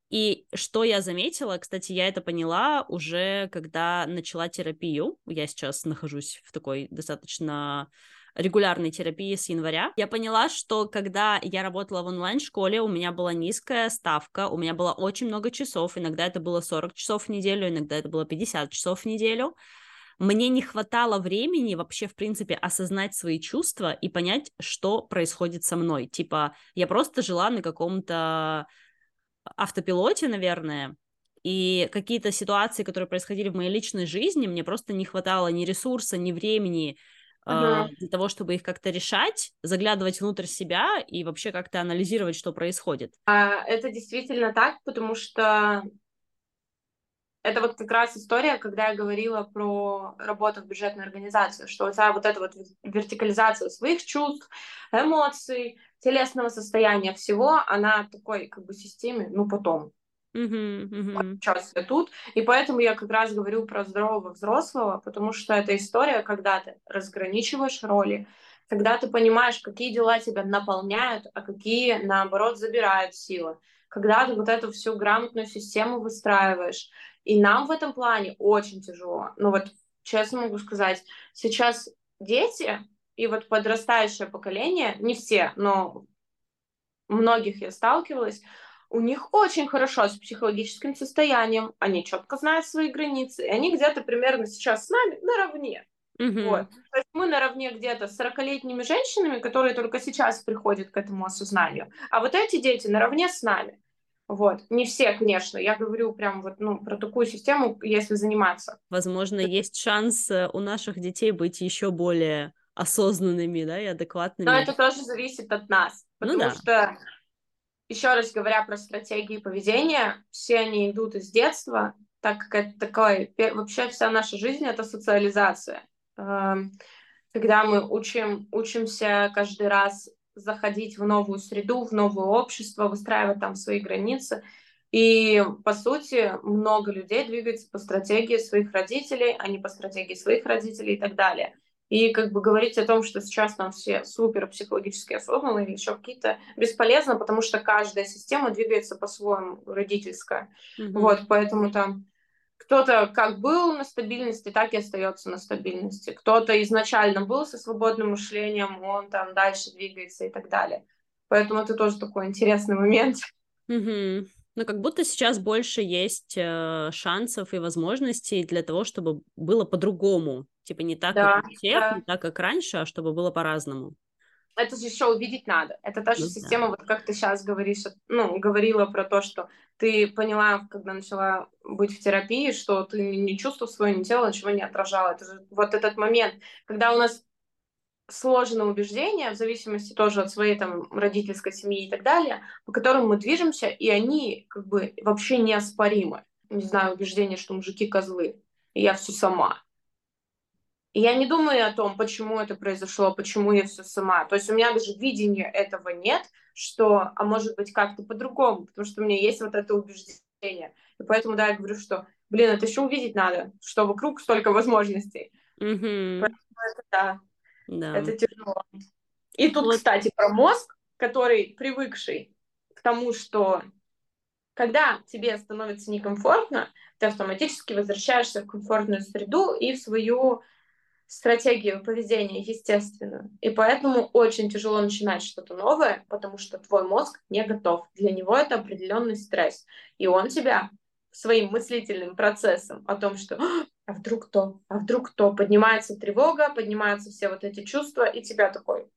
И что я заметила, кстати, я это поняла уже, когда начала терапию. Я сейчас нахожусь в такой достаточно регулярной терапии с января, я поняла, что когда я работала в онлайн-школе, у меня была низкая ставка, у меня было очень много часов, иногда это было 40 часов в неделю, иногда это было 50 часов в неделю, мне не хватало времени вообще, в принципе, осознать свои чувства и понять, что происходит со мной. Типа, я просто жила на каком-то автопилоте, наверное, и какие-то ситуации, которые происходили в моей личной жизни, мне просто не хватало ни ресурса, ни времени uh-huh. для того, чтобы их как-то решать, заглядывать внутрь себя и вообще как-то анализировать, что происходит. А, это действительно так, потому что это вот как раз история, когда я говорила про работу в бюджетной организации, что у тебя вот эта вот вертикализация своих чувств, эмоций, телесного состояния всего, она такой как бы системе, ну потом. Uh-huh, uh-huh. Сейчас я тут. И поэтому я как раз говорю про здорового взрослого, потому что это история, когда ты разграничиваешь роли, когда ты понимаешь, какие дела тебя наполняют, а какие, наоборот, забирают силы. Когда ты вот эту всю грамотную систему выстраиваешь. И нам в этом плане очень тяжело. Ну вот, честно могу сказать, сейчас дети и вот подрастающее поколение, не все, но многих я сталкивалась, у них очень хорошо с психологическим состоянием, они четко знают свои границы, и они где-то примерно сейчас с нами наравне. Mm-hmm. Вот. То есть мы наравне где-то с 40-летними женщинами, которые только сейчас приходят к этому осознанию. А вот эти дети наравне с нами. Вот. Не все, конечно. Я говорю прям вот, ну, про такую систему, если заниматься. Возможно, есть шанс э, у наших детей быть еще более осознанными, да, и адекватными. Но это тоже зависит от нас. Ну потому ну, да. что еще раз говоря про стратегии поведения, все они идут из детства, так как это такое, вообще вся наша жизнь — это социализация. Эм, когда мы учим, учимся каждый раз заходить в новую среду, в новое общество, выстраивать там свои границы. И, по сути, много людей двигается по стратегии своих родителей, а не по стратегии своих родителей и так далее. И как бы говорить о том, что сейчас там все супер психологически осознанные или еще какие-то, бесполезно, потому что каждая система двигается по-своему, родительская. Mm-hmm. Вот, поэтому там кто-то как был на стабильности, так и остается на стабильности. Кто-то изначально был со свободным мышлением, он там дальше двигается и так далее. Поэтому это тоже такой интересный момент. Mm-hmm. Ну, как будто сейчас больше есть э, шансов и возможностей для того, чтобы было по-другому. Типа не так, да, как у всех, да. не так, как раньше, а чтобы было по-разному. Это же еще увидеть надо. Это та же ну, система, да. вот как ты сейчас говоришь, ну, говорила про то, что ты поняла, когда начала быть в терапии, что ты не чувствовал свое не тело, ничего не отражало. Это же вот этот момент, когда у нас сложные убеждения, в зависимости тоже от своей там родительской семьи и так далее, по которым мы движемся, и они как бы вообще неоспоримы. Не знаю, убеждение, что мужики козлы, и я все сама. И я не думаю о том, почему это произошло, почему я все сама. То есть у меня даже видения этого нет, что, а может быть, как-то по-другому, потому что у меня есть вот это убеждение. И поэтому, да, я говорю, что, блин, это еще увидеть надо, что вокруг столько возможностей. Mm-hmm. Поэтому это, да, да. Это тяжело. И тут, вот. кстати, про мозг, который привыкший к тому, что когда тебе становится некомфортно, ты автоматически возвращаешься в комфортную среду и в свою стратегию поведения, естественно. И поэтому очень тяжело начинать что-то новое, потому что твой мозг не готов. Для него это определенный стресс. И он тебя своим мыслительным процессом о том, что а вдруг то, а вдруг то, поднимается тревога, поднимаются все вот эти чувства, и тебя такой,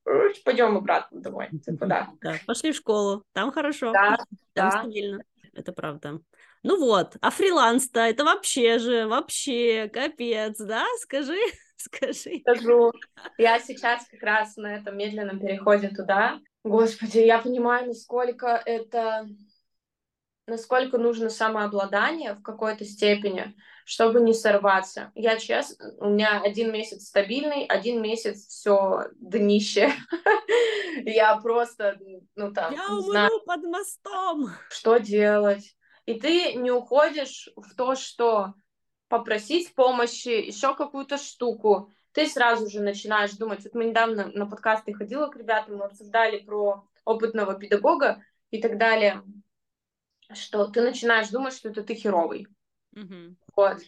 пойдем обратно домой, типа, да. Да, пошли в школу, там хорошо, да, там да. стабильно, это правда. Ну вот, а фриланс-то, это вообще же, вообще, капец, да, скажи, скажи. Скажу, я сейчас как раз на этом медленном переходе туда, господи, я понимаю, насколько это насколько нужно самообладание в какой-то степени, чтобы не сорваться. Я честно, у меня один месяц стабильный, один месяц все днище. Я просто, ну там, Я умру под мостом. что делать. И ты не уходишь в то, что попросить помощи, еще какую-то штуку. Ты сразу же начинаешь думать. Вот мы недавно на подкасты ходила к ребятам, мы обсуждали про опытного педагога и так далее, что ты начинаешь думать, что это ты херовый. Мгм. Вот.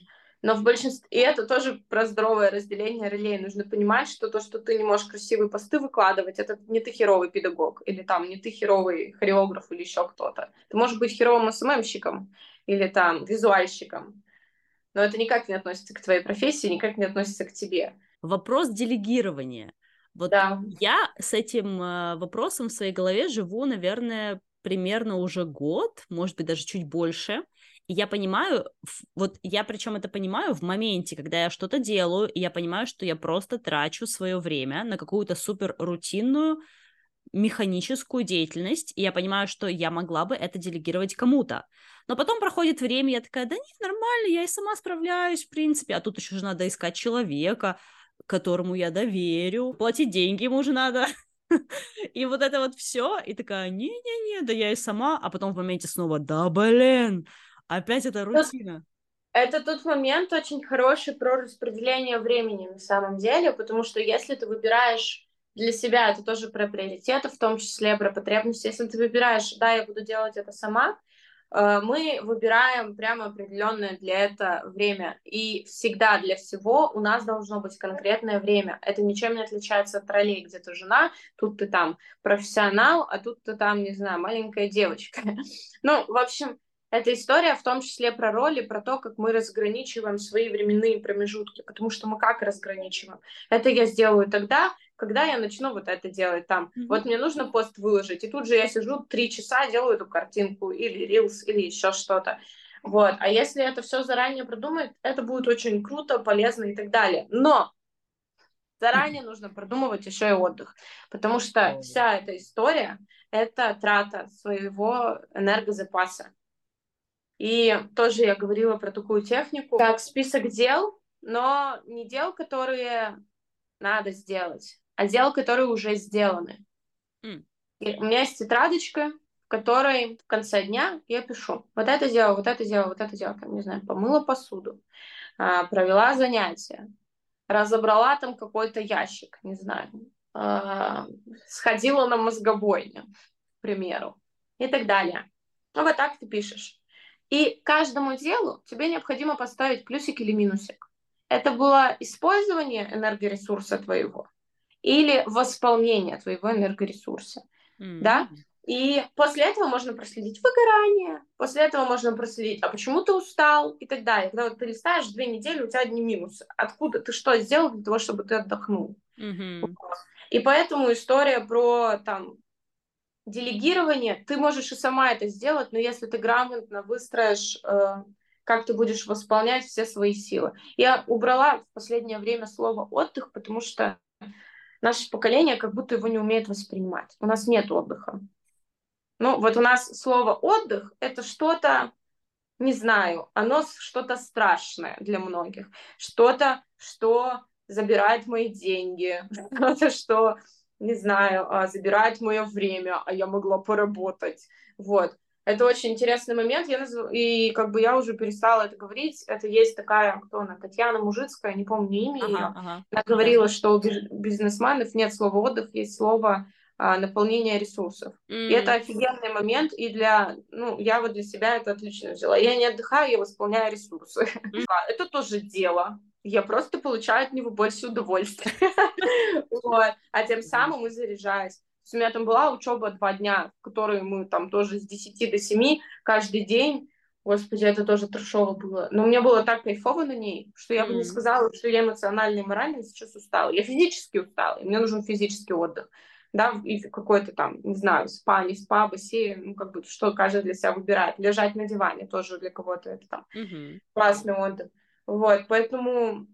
Но в большинстве... И это тоже про здоровое разделение ролей. Нужно понимать, что то, что ты не можешь красивые посты выкладывать, это не ты херовый педагог, или там не ты херовый хореограф или еще кто-то. Ты можешь быть херовым СММщиком или там визуальщиком. Но это никак не относится к твоей профессии, никак не относится к тебе. Вопрос делегирования. Вот Да. я с этим э, вопросом в своей голове живу, наверное, примерно уже год, может быть, даже чуть больше. И я понимаю, вот я причем это понимаю в моменте, когда я что-то делаю, и я понимаю, что я просто трачу свое время на какую-то супер рутинную механическую деятельность, и я понимаю, что я могла бы это делегировать кому-то. Но потом проходит время, я такая, да нет, нормально, я и сама справляюсь, в принципе, а тут еще же надо искать человека, которому я доверю, платить деньги ему же надо. И вот это вот все, и такая, не-не-не, да я и сама, а потом в моменте снова, да блин, опять это рутина. Это тот момент очень хороший про распределение времени на самом деле, потому что если ты выбираешь для себя, это тоже про приоритеты, в том числе про потребности, если ты выбираешь, да, я буду делать это сама, э, мы выбираем прямо определенное для этого время. И всегда для всего у нас должно быть конкретное время. Это ничем не отличается от ролей, где ты жена, тут ты там профессионал, а тут ты там, не знаю, маленькая девочка. Ну, в общем, эта история в том числе про роли, про то, как мы разграничиваем свои временные промежутки, потому что мы как разграничиваем? Это я сделаю тогда, когда я начну вот это делать там. Мгм. Вот мне нужно пост выложить, и тут же я сижу три часа, делаю эту картинку или рилс, или еще что-то. Вот. А если это все заранее продумать, это будет очень круто, полезно и так далее. Но заранее нужно продумывать еще и отдых, потому что вся эта история — это трата своего энергозапаса. И тоже я говорила про такую технику, как список дел, но не дел, которые надо сделать, а дел, которые уже сделаны. М. И у меня есть тетрадочка, в которой в конце дня я пишу. Вот это сделала, вот это сделала, вот это сделала. Там, не знаю, помыла посуду, а, провела занятия, разобрала там какой-то ящик, не знаю, а, сходила на мозгобойню, к примеру, и так далее. Ну, вот так ты пишешь. И каждому делу тебе необходимо поставить плюсик или минусик. Это было использование энергоресурса твоего или восполнение твоего энергоресурса, М. да? И после этого можно проследить выгорание, после этого можно проследить, а почему ты устал и так далее. Когда вот ты листаешь две недели, у тебя одни минусы. Откуда ты что сделал для того, чтобы ты отдохнул? Мгм. И поэтому история про там делегирование, ты можешь и сама это сделать, но если ты грамотно выстроишь, э, как ты будешь восполнять все свои силы. Я убрала в последнее время слово отдых, потому что наше поколение как будто его не умеет воспринимать. У нас нет отдыха. Ну, вот у нас слово отдых это что-то, не знаю, оно что-то страшное для многих, что-то, что забирает мои деньги, что-то, что, не знаю, а, забирает мое время, а я могла поработать. Вот. Это очень интересный момент, я назв- и как бы я уже перестала это говорить. Это есть такая, кто она, Татьяна Мужицкая, не помню имя ее. Ага, ага. Она говорила, что у бизнесменов нет слова отдых, есть слово а, наполнение ресурсов. И это офигенный момент, и для, ну, я вот для себя это отлично взяла. Я не отдыхаю, я восполняю ресурсы. А, Это тоже дело. Я просто получаю от него больше удовольствия. Вот. А тем самым и заряжаюсь. У меня там была учеба два дня, в которой мы там тоже с 10 до 7 каждый день. Господи, это тоже трешово было. Но мне было так кайфово на ней, что я бы не сказала, что я эмоционально и морально сейчас устала. Я физически устала, и мне нужен физический отдых да, и какой-то там, не знаю, спа, не спа, бассейн, ну, как бы, что каждый для себя выбирает. Лежать на диване тоже для кого-то это там Мгм. классный отдых. Вот, поэтому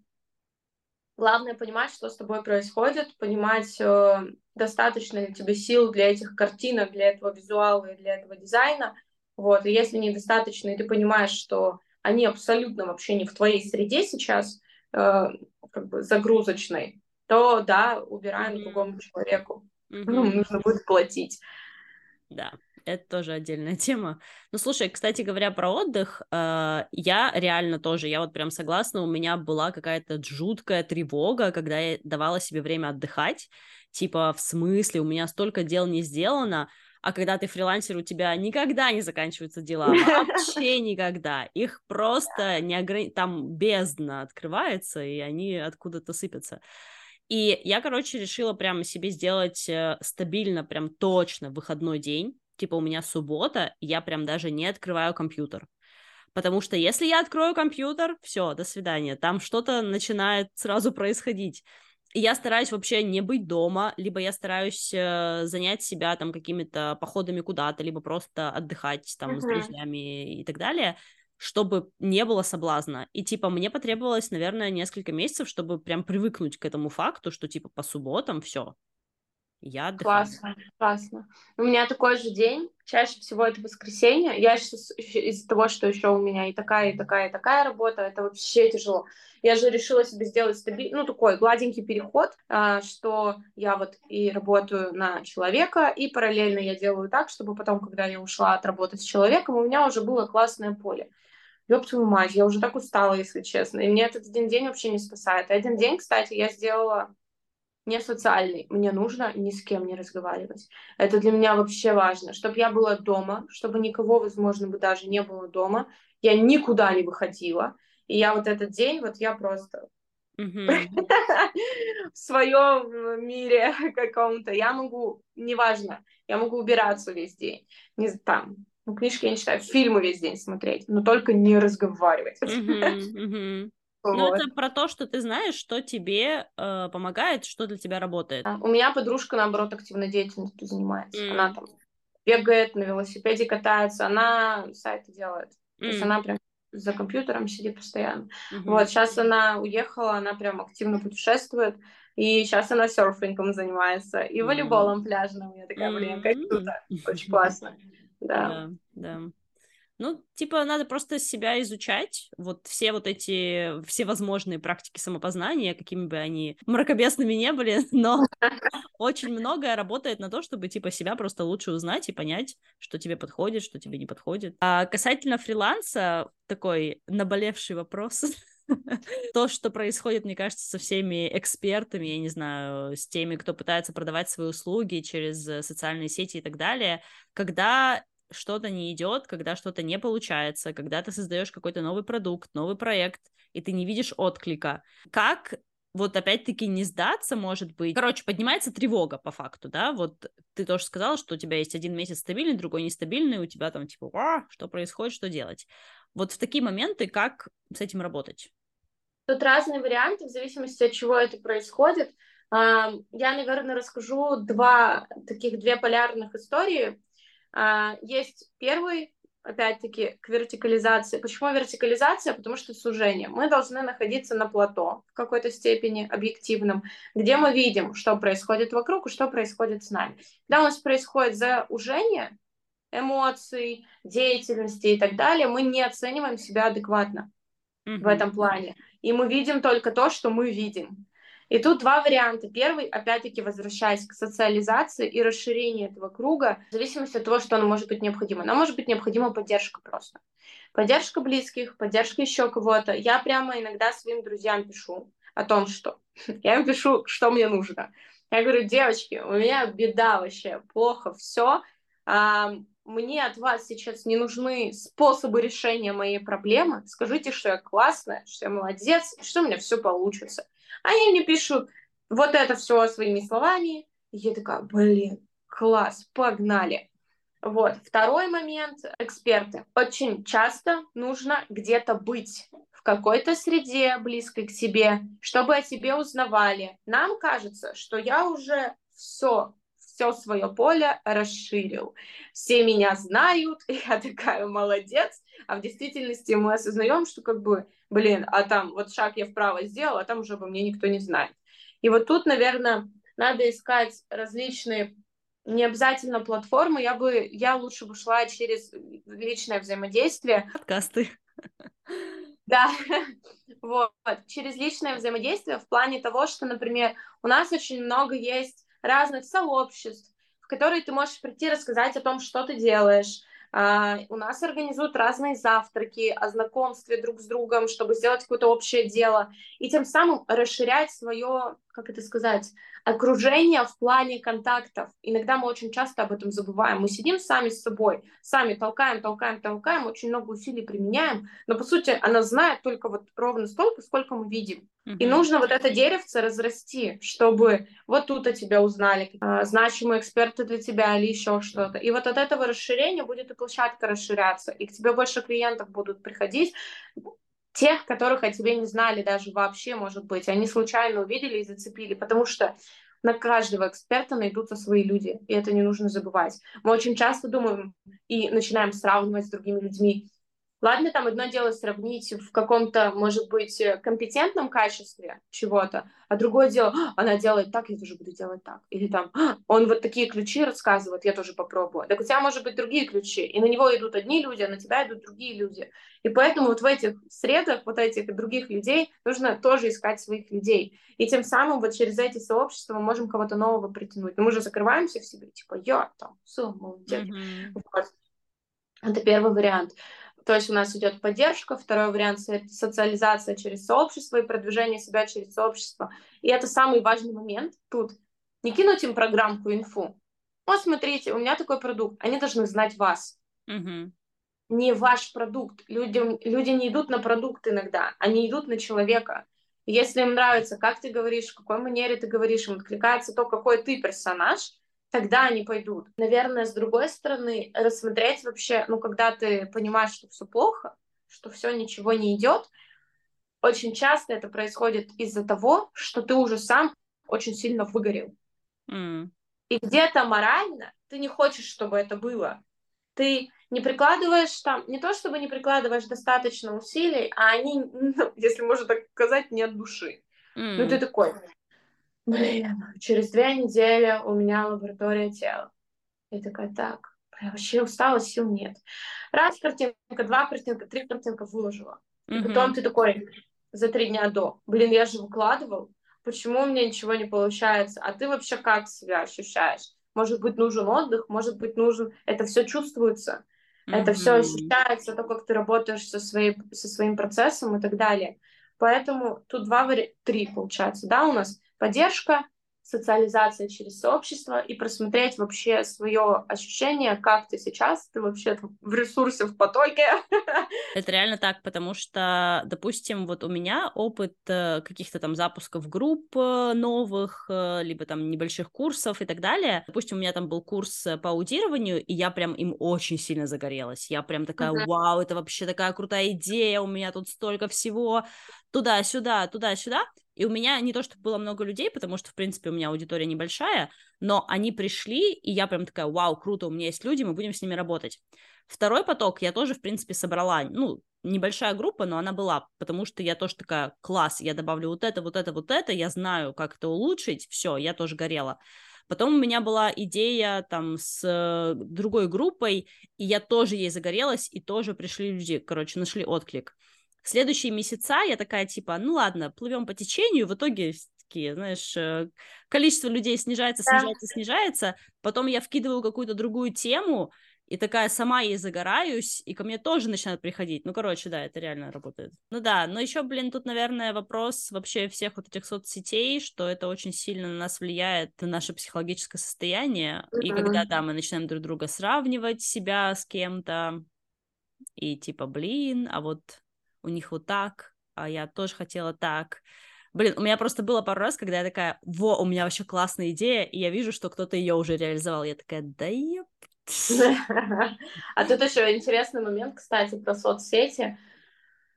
главное понимать, что с тобой происходит, понимать, э, достаточно ли тебе сил для этих картинок, для этого визуала и для этого дизайна. Вот, и если недостаточно, и ты понимаешь, что они абсолютно вообще не в твоей среде сейчас, э, как бы загрузочной, то да, убираем Мгм. другому человеку. mm-hmm. нужно будет платить. Да, это тоже отдельная тема. Ну, слушай, кстати говоря, про отдых, э, я реально тоже, я вот прям согласна, у меня была какая-то жуткая тревога, когда я давала себе время отдыхать, типа, в смысле, у меня столько дел не сделано, а когда ты фрилансер, у тебя никогда не заканчиваются дела, вообще никогда. Их просто не ограни... там бездна открывается, и они откуда-то сыпятся. И я, короче, решила прямо себе сделать э, стабильно, прям точно выходной день. Типа у меня суббота, я прям даже не открываю компьютер. Потому что если я открою компьютер, все, до свидания. Там что-то начинает сразу происходить. И я стараюсь вообще не быть дома, либо я стараюсь э, занять себя там какими-то походами куда-то, либо просто отдыхать там uh-huh. с друзьями и так далее чтобы не было соблазна. И, типа, мне потребовалось, наверное, несколько месяцев, чтобы прям привыкнуть к этому факту, что, типа, по субботам все, я отдыхаю. Классно, классно. У меня такой же день, чаще всего это воскресенье. Я сейчас из-за того, что еще у меня и такая, и такая, и такая работа, это вообще тяжело. Я же решила себе сделать стабильный, ну, такой гладенький переход, а, что я вот и работаю на человека, и параллельно я делаю так, чтобы потом, когда я ушла от работы с человеком, у меня уже было классное поле. Ёб твою мать, я уже так устала, если честно. И мне этот один день вообще не спасает. Один день, кстати, я сделала не социальный. Мне нужно ни с кем не разговаривать. Это для меня вообще важно. Чтобы я была дома, чтобы никого, возможно, бы даже не было дома. Я никуда не выходила. И я вот этот день, вот я просто в своем мире каком-то. Я могу, неважно, я могу убираться весь день. Не там, ну, книжки я не читаю, фильмы весь день смотреть, но только не разговаривать. Ну, это про то, что ты знаешь, что тебе э, помогает, что для тебя работает. У меня подружка, наоборот, активной деятельностью занимается. Mm. Она там бегает, на велосипеде катается, она сайты делает. Mm. То есть она прям за компьютером сидит постоянно. Mm-hmm. Вот, сейчас она уехала, она прям активно путешествует, и сейчас она серфингом занимается, и волейболом mm-hmm. пляжным. Я такая, блин, как круто, очень классно. Да, да. Ну, типа, надо просто себя изучать, вот все вот эти, все возможные практики самопознания, какими бы они мракобесными не были, но очень многое работает на то, чтобы, типа, себя просто лучше узнать и понять, что тебе подходит, что тебе не подходит. А касательно фриланса, такой наболевший вопрос. То, что происходит, мне кажется, со всеми экспертами, я не знаю, с теми, кто пытается продавать свои услуги через социальные сети и так далее, когда что-то не идет, когда что-то не получается, когда ты создаешь какой-то новый продукт, новый проект, и ты не видишь отклика. Как вот опять-таки не сдаться, может быть. Короче, поднимается тревога по факту, да, вот ты тоже сказала, что у тебя есть один месяц стабильный, другой нестабильный, у тебя там типа, а, что происходит, что делать. Вот в такие моменты как с этим работать? Тут разные варианты, в зависимости от чего это происходит. Я, наверное, расскажу два таких, две полярных истории. А, есть первый, опять-таки, к вертикализации. Почему вертикализация? Потому что сужение. Мы должны находиться на плато в какой-то степени объективном, где мы видим, что происходит вокруг и что происходит с нами. Когда у нас происходит заужение эмоций, деятельности и так далее, мы не оцениваем себя адекватно mm-hmm. в этом плане. И мы видим только то, что мы видим. И тут два варианта. Первый, опять-таки, возвращаясь к социализации и расширению этого круга, в зависимости от того, что оно может быть необходимо. Нам может быть необходима поддержка просто. Поддержка близких, поддержка еще кого-то. Я прямо иногда своим друзьям пишу о том, что... Я им пишу, что мне нужно. Я говорю, девочки, у меня беда вообще, плохо все. А, мне от вас сейчас не нужны способы решения моей проблемы. Скажите, что я классная, что я молодец, что у меня все получится. Они мне пишут вот это все своими словами. И я такая, блин, класс, погнали. Вот. Второй момент. Эксперты. Очень часто нужно где-то быть в какой-то среде близкой к себе, чтобы о тебе узнавали. Нам кажется, что я уже все, все свое поле расширил. Все меня знают, я такая молодец. А в действительности мы осознаем, что как бы блин, а там вот шаг я вправо сделал, а там уже обо мне никто не знает. И вот тут, наверное, надо искать различные не обязательно платформы, я бы, я лучше бы шла через личное взаимодействие. Подкасты. Да, вот, через личное взаимодействие в плане того, что, например, у нас очень много есть разных сообществ, в которые ты можешь прийти рассказать о том, что ты делаешь, а, у нас организуют разные завтраки о знакомстве друг с другом, чтобы сделать какое-то общее дело, и тем самым расширять свое, как это сказать, окружение в плане контактов. Иногда мы очень часто об этом забываем. Мы сидим сами с собой, сами толкаем, толкаем, толкаем, очень много усилий применяем, но по сути она знает только вот ровно столько, сколько мы видим. Mm-hmm. И нужно вот это деревце разрасти, чтобы вот тут о тебя узнали, а, значимые эксперты для тебя или еще что-то. И вот от этого расширения будет и площадка расширяться, и к тебе больше клиентов будут приходить, тех, которых о тебе не знали даже вообще, может быть, они случайно увидели и зацепили, потому что на каждого эксперта найдутся свои люди, и это не нужно забывать. Мы очень часто думаем и начинаем сравнивать с другими людьми, Ладно, там одно дело сравнить в каком-то, может быть, компетентном качестве чего-то, а другое дело, «А, она делает так, я тоже буду делать так. Или там, «А, он вот такие ключи рассказывает, я тоже попробую. Так у тебя, может быть, другие ключи, и на него идут одни люди, а на тебя идут другие люди. И поэтому вот в этих средах, вот этих других людей, нужно тоже искать своих людей. И тем самым вот через эти сообщества мы можем кого-то нового притянуть. Но мы же закрываемся в себе, типа, я там, все, молодец. Mm-hmm. Вот. Это первый вариант. То есть у нас идет поддержка, второй вариант — социализация через сообщество и продвижение себя через сообщество. И это самый важный момент тут. Не кинуть им программку, инфу. Вот смотрите, у меня такой продукт. Они должны знать вас. Угу. Не ваш продукт. Людям, люди не идут на продукт иногда, они идут на человека. Если им нравится, как ты говоришь, в какой манере ты говоришь, им откликается то, какой ты персонаж — тогда они пойдут. Наверное, с другой стороны, рассмотреть вообще, ну, когда ты понимаешь, что все плохо, что все ничего не идет, очень часто это происходит из-за того, что ты уже сам очень сильно выгорел. Mm. И где-то морально ты не хочешь, чтобы это было. Ты не прикладываешь там, не то чтобы не прикладываешь достаточно усилий, а они, ну, если можно так сказать, нет души. Mm. Ну ты такой, блин, через две недели у меня лаборатория тела. Я такая, так, я вообще устала, сил нет. Раз картинка, два картинка, три картинка выложила. И mm-hmm. потом ты такой за три дня до, блин, я же выкладывал, почему у меня ничего не получается? А ты вообще как себя ощущаешь? Может быть, нужен отдых, может быть, нужен... Это все чувствуется, mm-hmm. это все ощущается, то, как ты работаешь со, своей, со своим процессом и так далее. Поэтому тут два варианта, три получается, да, у нас поддержка, социализация через сообщество и просмотреть вообще свое ощущение, как ты сейчас, ты вообще в ресурсе, в потоке. Это реально так, потому что, допустим, вот у меня опыт э, каких-то там запусков групп э, новых, э, либо там небольших курсов и так далее. Допустим, у меня там был курс по аудированию, и я прям им очень сильно загорелась. Я прям такая, uh-huh. вау, это вообще такая крутая идея, у меня тут столько всего, туда-сюда, туда-сюда. И у меня не то, чтобы было много людей, потому что, в принципе, у меня аудитория небольшая, но они пришли, и я прям такая, вау, круто, у меня есть люди, мы будем с ними работать. Второй поток я тоже, в принципе, собрала, ну, небольшая группа, но она была, потому что я тоже такая, класс, я добавлю вот это, вот это, вот это, я знаю, как это улучшить, все, я тоже горела. Потом у меня была идея там с э, другой группой, и я тоже ей загорелась, и тоже пришли люди, короче, нашли отклик следующие месяца я такая, типа, ну ладно, плывем по течению, в итоге такие, знаешь, э, количество людей снижается, снижается, снижается, потом я вкидываю какую-то другую тему, и такая сама ей загораюсь, и ко мне тоже начинают приходить. Ну, короче, да, это реально работает. Ну да, но еще, блин, тут, наверное, вопрос вообще всех вот этих соцсетей, что это очень сильно на нас влияет на наше психологическое состояние. Mm-hmm. И когда, да, мы начинаем друг друга сравнивать себя с кем-то, и типа, блин, а вот у них вот так, а я тоже хотела так. Блин, у меня просто было пару раз, когда я такая, во, у меня вообще классная идея, и я вижу, что кто-то ее уже реализовал. Я такая, да еп. А тут еще интересный момент, кстати, про соцсети.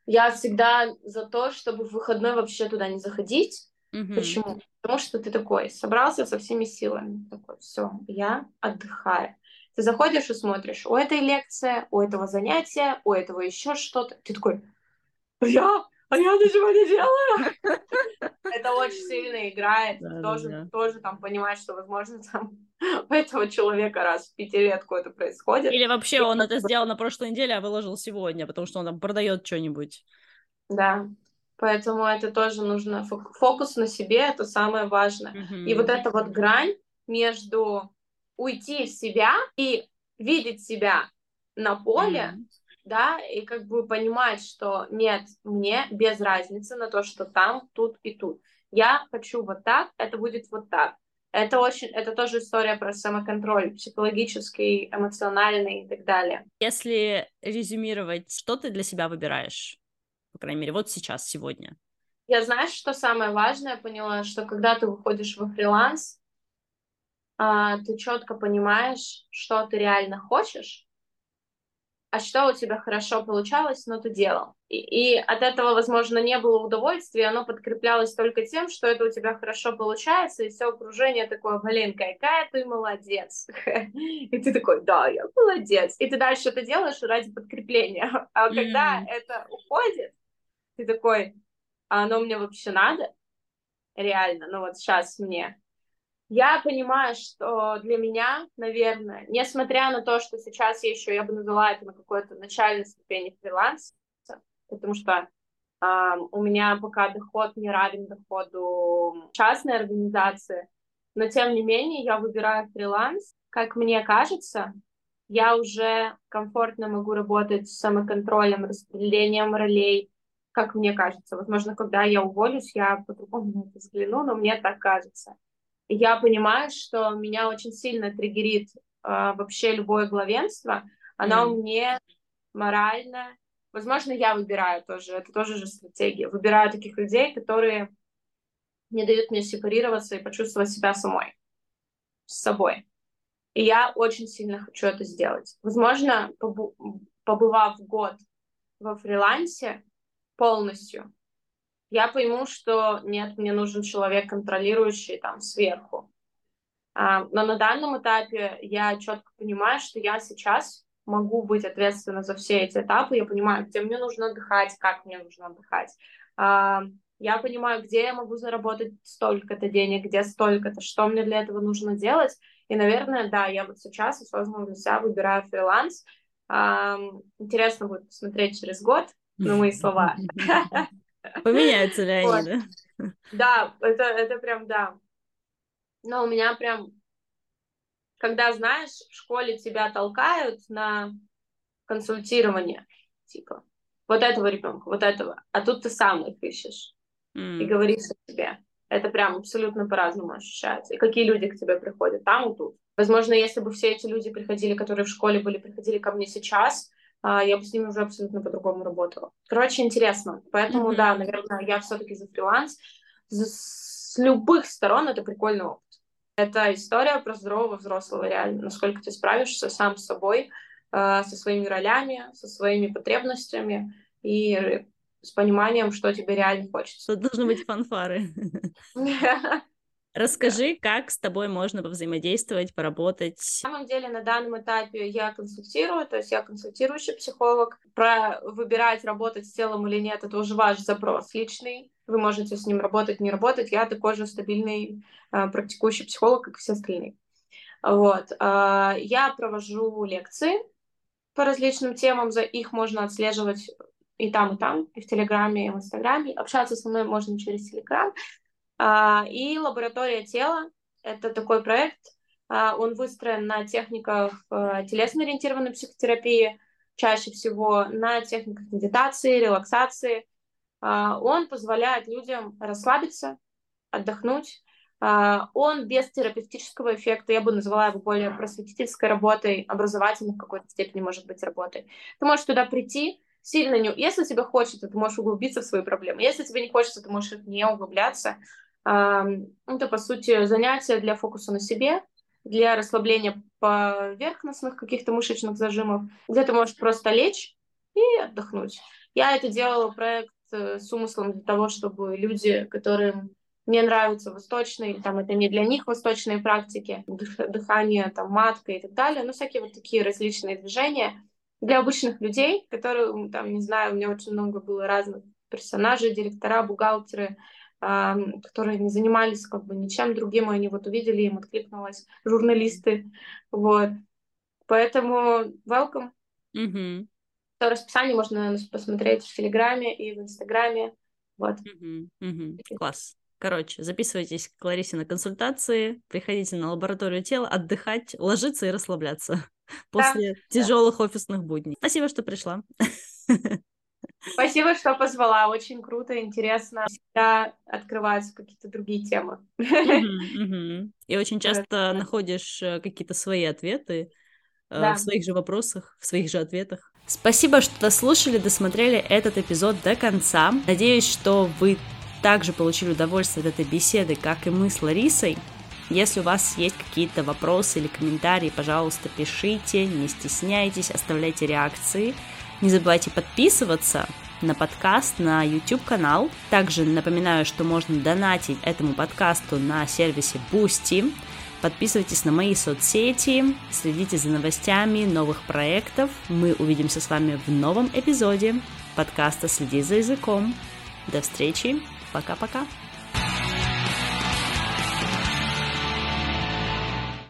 Я всегда за то, чтобы в выходной вообще туда не заходить. Почему? Потому что ты такой, собрался со всеми силами. Такой, все, я отдыхаю. Ты заходишь и смотришь, у этой лекция, у этого занятия, у этого еще что-то. Ты такой, я, а я ничего не делаю. Это очень сильно играет. тоже, тоже там понимать, что, возможно, там у этого человека раз в пятилетку это происходит. Или вообще он это сделал на прошлой неделе, а выложил сегодня, потому что он там продает что-нибудь. Да. Поэтому это тоже нужно. Фокус на себе это самое важное. И вот эта вот грань, между уйти в себя и видеть себя на поле, mm-hmm. Да, и как бы понимать, что нет, мне без разницы на то, что там, тут и тут. Я хочу вот так, это будет вот так. Это очень, это тоже история про самоконтроль, психологический, эмоциональный и так далее. Если резюмировать, что ты для себя выбираешь, по крайней мере, вот сейчас, сегодня? Я знаешь, что самое важное поняла, что когда ты выходишь во фриланс, а, ты четко понимаешь, что ты реально хочешь, а что у тебя хорошо получалось, но ты делал. И, и от этого, возможно, не было удовольствия, оно подкреплялось только тем, что это у тебя хорошо получается, и все окружение такое, блин, какая ты молодец. И ты такой, да, я молодец. И ты дальше это делаешь ради подкрепления. А когда это уходит, ты такой, а оно мне вообще надо? Реально, ну вот сейчас мне я понимаю, что для меня, наверное, несмотря на то, что сейчас я еще, я бы назвала это на какой-то начальной ступени фриланса, потому что э, у меня пока доход не равен доходу частной организации, но тем не менее я выбираю фриланс. Как мне кажется, я уже комфортно могу работать с самоконтролем, распределением ролей, как мне кажется. Возможно, когда я уволюсь, я по-другому это взгляну, но мне так кажется я понимаю, что меня очень сильно триггерит э, вообще любое главенство. Оно mm. мне морально... Возможно, я выбираю тоже, это тоже же стратегия. Выбираю таких людей, которые не дают мне сепарироваться и почувствовать себя самой, с собой. И я очень сильно хочу это сделать. Возможно, побывав год во фрилансе полностью, я пойму, что нет, мне нужен человек, контролирующий там сверху. А, но на данном этапе я четко понимаю, что я сейчас могу быть ответственна за все эти этапы. Я понимаю, где мне нужно отдыхать, как мне нужно отдыхать. А, я понимаю, где я могу заработать столько-то денег, где столько-то, что мне для этого нужно делать. И, наверное, да, я вот сейчас осознанно для себя выбираю фриланс. А, интересно будет посмотреть через год на мои слова. Поменяются ли они, да? Да, это, это прям, да. Но у меня прям, когда, знаешь, в школе тебя толкают на консультирование, типа, вот этого ребенка, вот этого, а тут ты сам их ищешь mm. и говоришь о себе. Это прям абсолютно по-разному ощущается. И какие люди к тебе приходят, там и тут. Возможно, если бы все эти люди приходили, которые в школе были, приходили ко мне сейчас, я бы с ними уже абсолютно по-другому работала. Короче, интересно. Поэтому, mm-hmm. да, наверное, я все-таки за фриланс. С любых сторон это прикольный опыт. Это история про здорового взрослого, реально. Насколько ты справишься сам с собой, а, со своими ролями, со своими потребностями и с пониманием, что тебе реально хочется. Тут должны быть фанфары. Расскажи, как с тобой можно взаимодействовать, поработать. На самом деле, на данном этапе я консультирую, то есть я консультирующий психолог. Про выбирать, работать с телом или нет, это уже ваш запрос личный. Вы можете с ним работать, не работать. Я такой же стабильный э, практикующий психолог, как все остальные. Вот. Э, я провожу лекции по различным темам, за их можно отслеживать и там, и там, и в Телеграме, и в Инстаграме. Общаться со мной можно через Телеграм. А, и лаборатория тела — это такой проект, а, он выстроен на техниках э, телесно-ориентированной психотерапии, чаще всего на техниках медитации, релаксации. А, он позволяет людям расслабиться, отдохнуть. Он без терапевтического эффекта, я бы назвала его более просветительской работой, образовательной в какой-то степени, может быть, работой. Ты можешь туда прийти, сильно не... Если тебе хочется, ты можешь углубиться в свои проблемы. Если тебе не хочется, ты можешь не углубляться. Это, по сути, занятие для фокуса на себе, для расслабления поверхностных каких-то мышечных зажимов, где ты можешь просто лечь и отдохнуть. Я это делала проект э, с умыслом для того, чтобы люди, которым не нравятся восточные, там это не для них восточные практики, дыхание, там матка и так далее, ну всякие вот такие различные движения для обычных людей, которые, там, не знаю, у меня очень много было разных персонажей, директора, бухгалтеры, которые не занимались как бы ничем другим, и они вот увидели, им откликнулось, журналисты, вот. Поэтому welcome. Mm-hmm. Расписание можно посмотреть в Телеграме и в Инстаграме, вот. Mm-hmm. Mm-hmm. Класс. Короче, записывайтесь к Ларисе на консультации, приходите на лабораторию тела, отдыхать, ложиться и расслабляться после да, тяжелых да. офисных будней. Спасибо, что пришла. Спасибо, что позвала. Очень круто, интересно. Всегда открываются какие-то другие темы. И очень часто находишь э, какие-то свои ответы э, да. в своих же вопросах, в своих же ответах. Спасибо, что дослушали, досмотрели этот эпизод до конца. Надеюсь, что вы также получили удовольствие от этой беседы, как и мы с Ларисой. Если у вас есть какие-то вопросы или комментарии, пожалуйста, пишите, не стесняйтесь, оставляйте реакции. Не забывайте подписываться на подкаст, на YouTube-канал. Также напоминаю, что можно донатить этому подкасту на сервисе Boosty. Подписывайтесь на мои соцсети, следите за новостями новых проектов. Мы увидимся с вами в новом эпизоде подкаста «Следи за языком». До встречи. Пока-пока.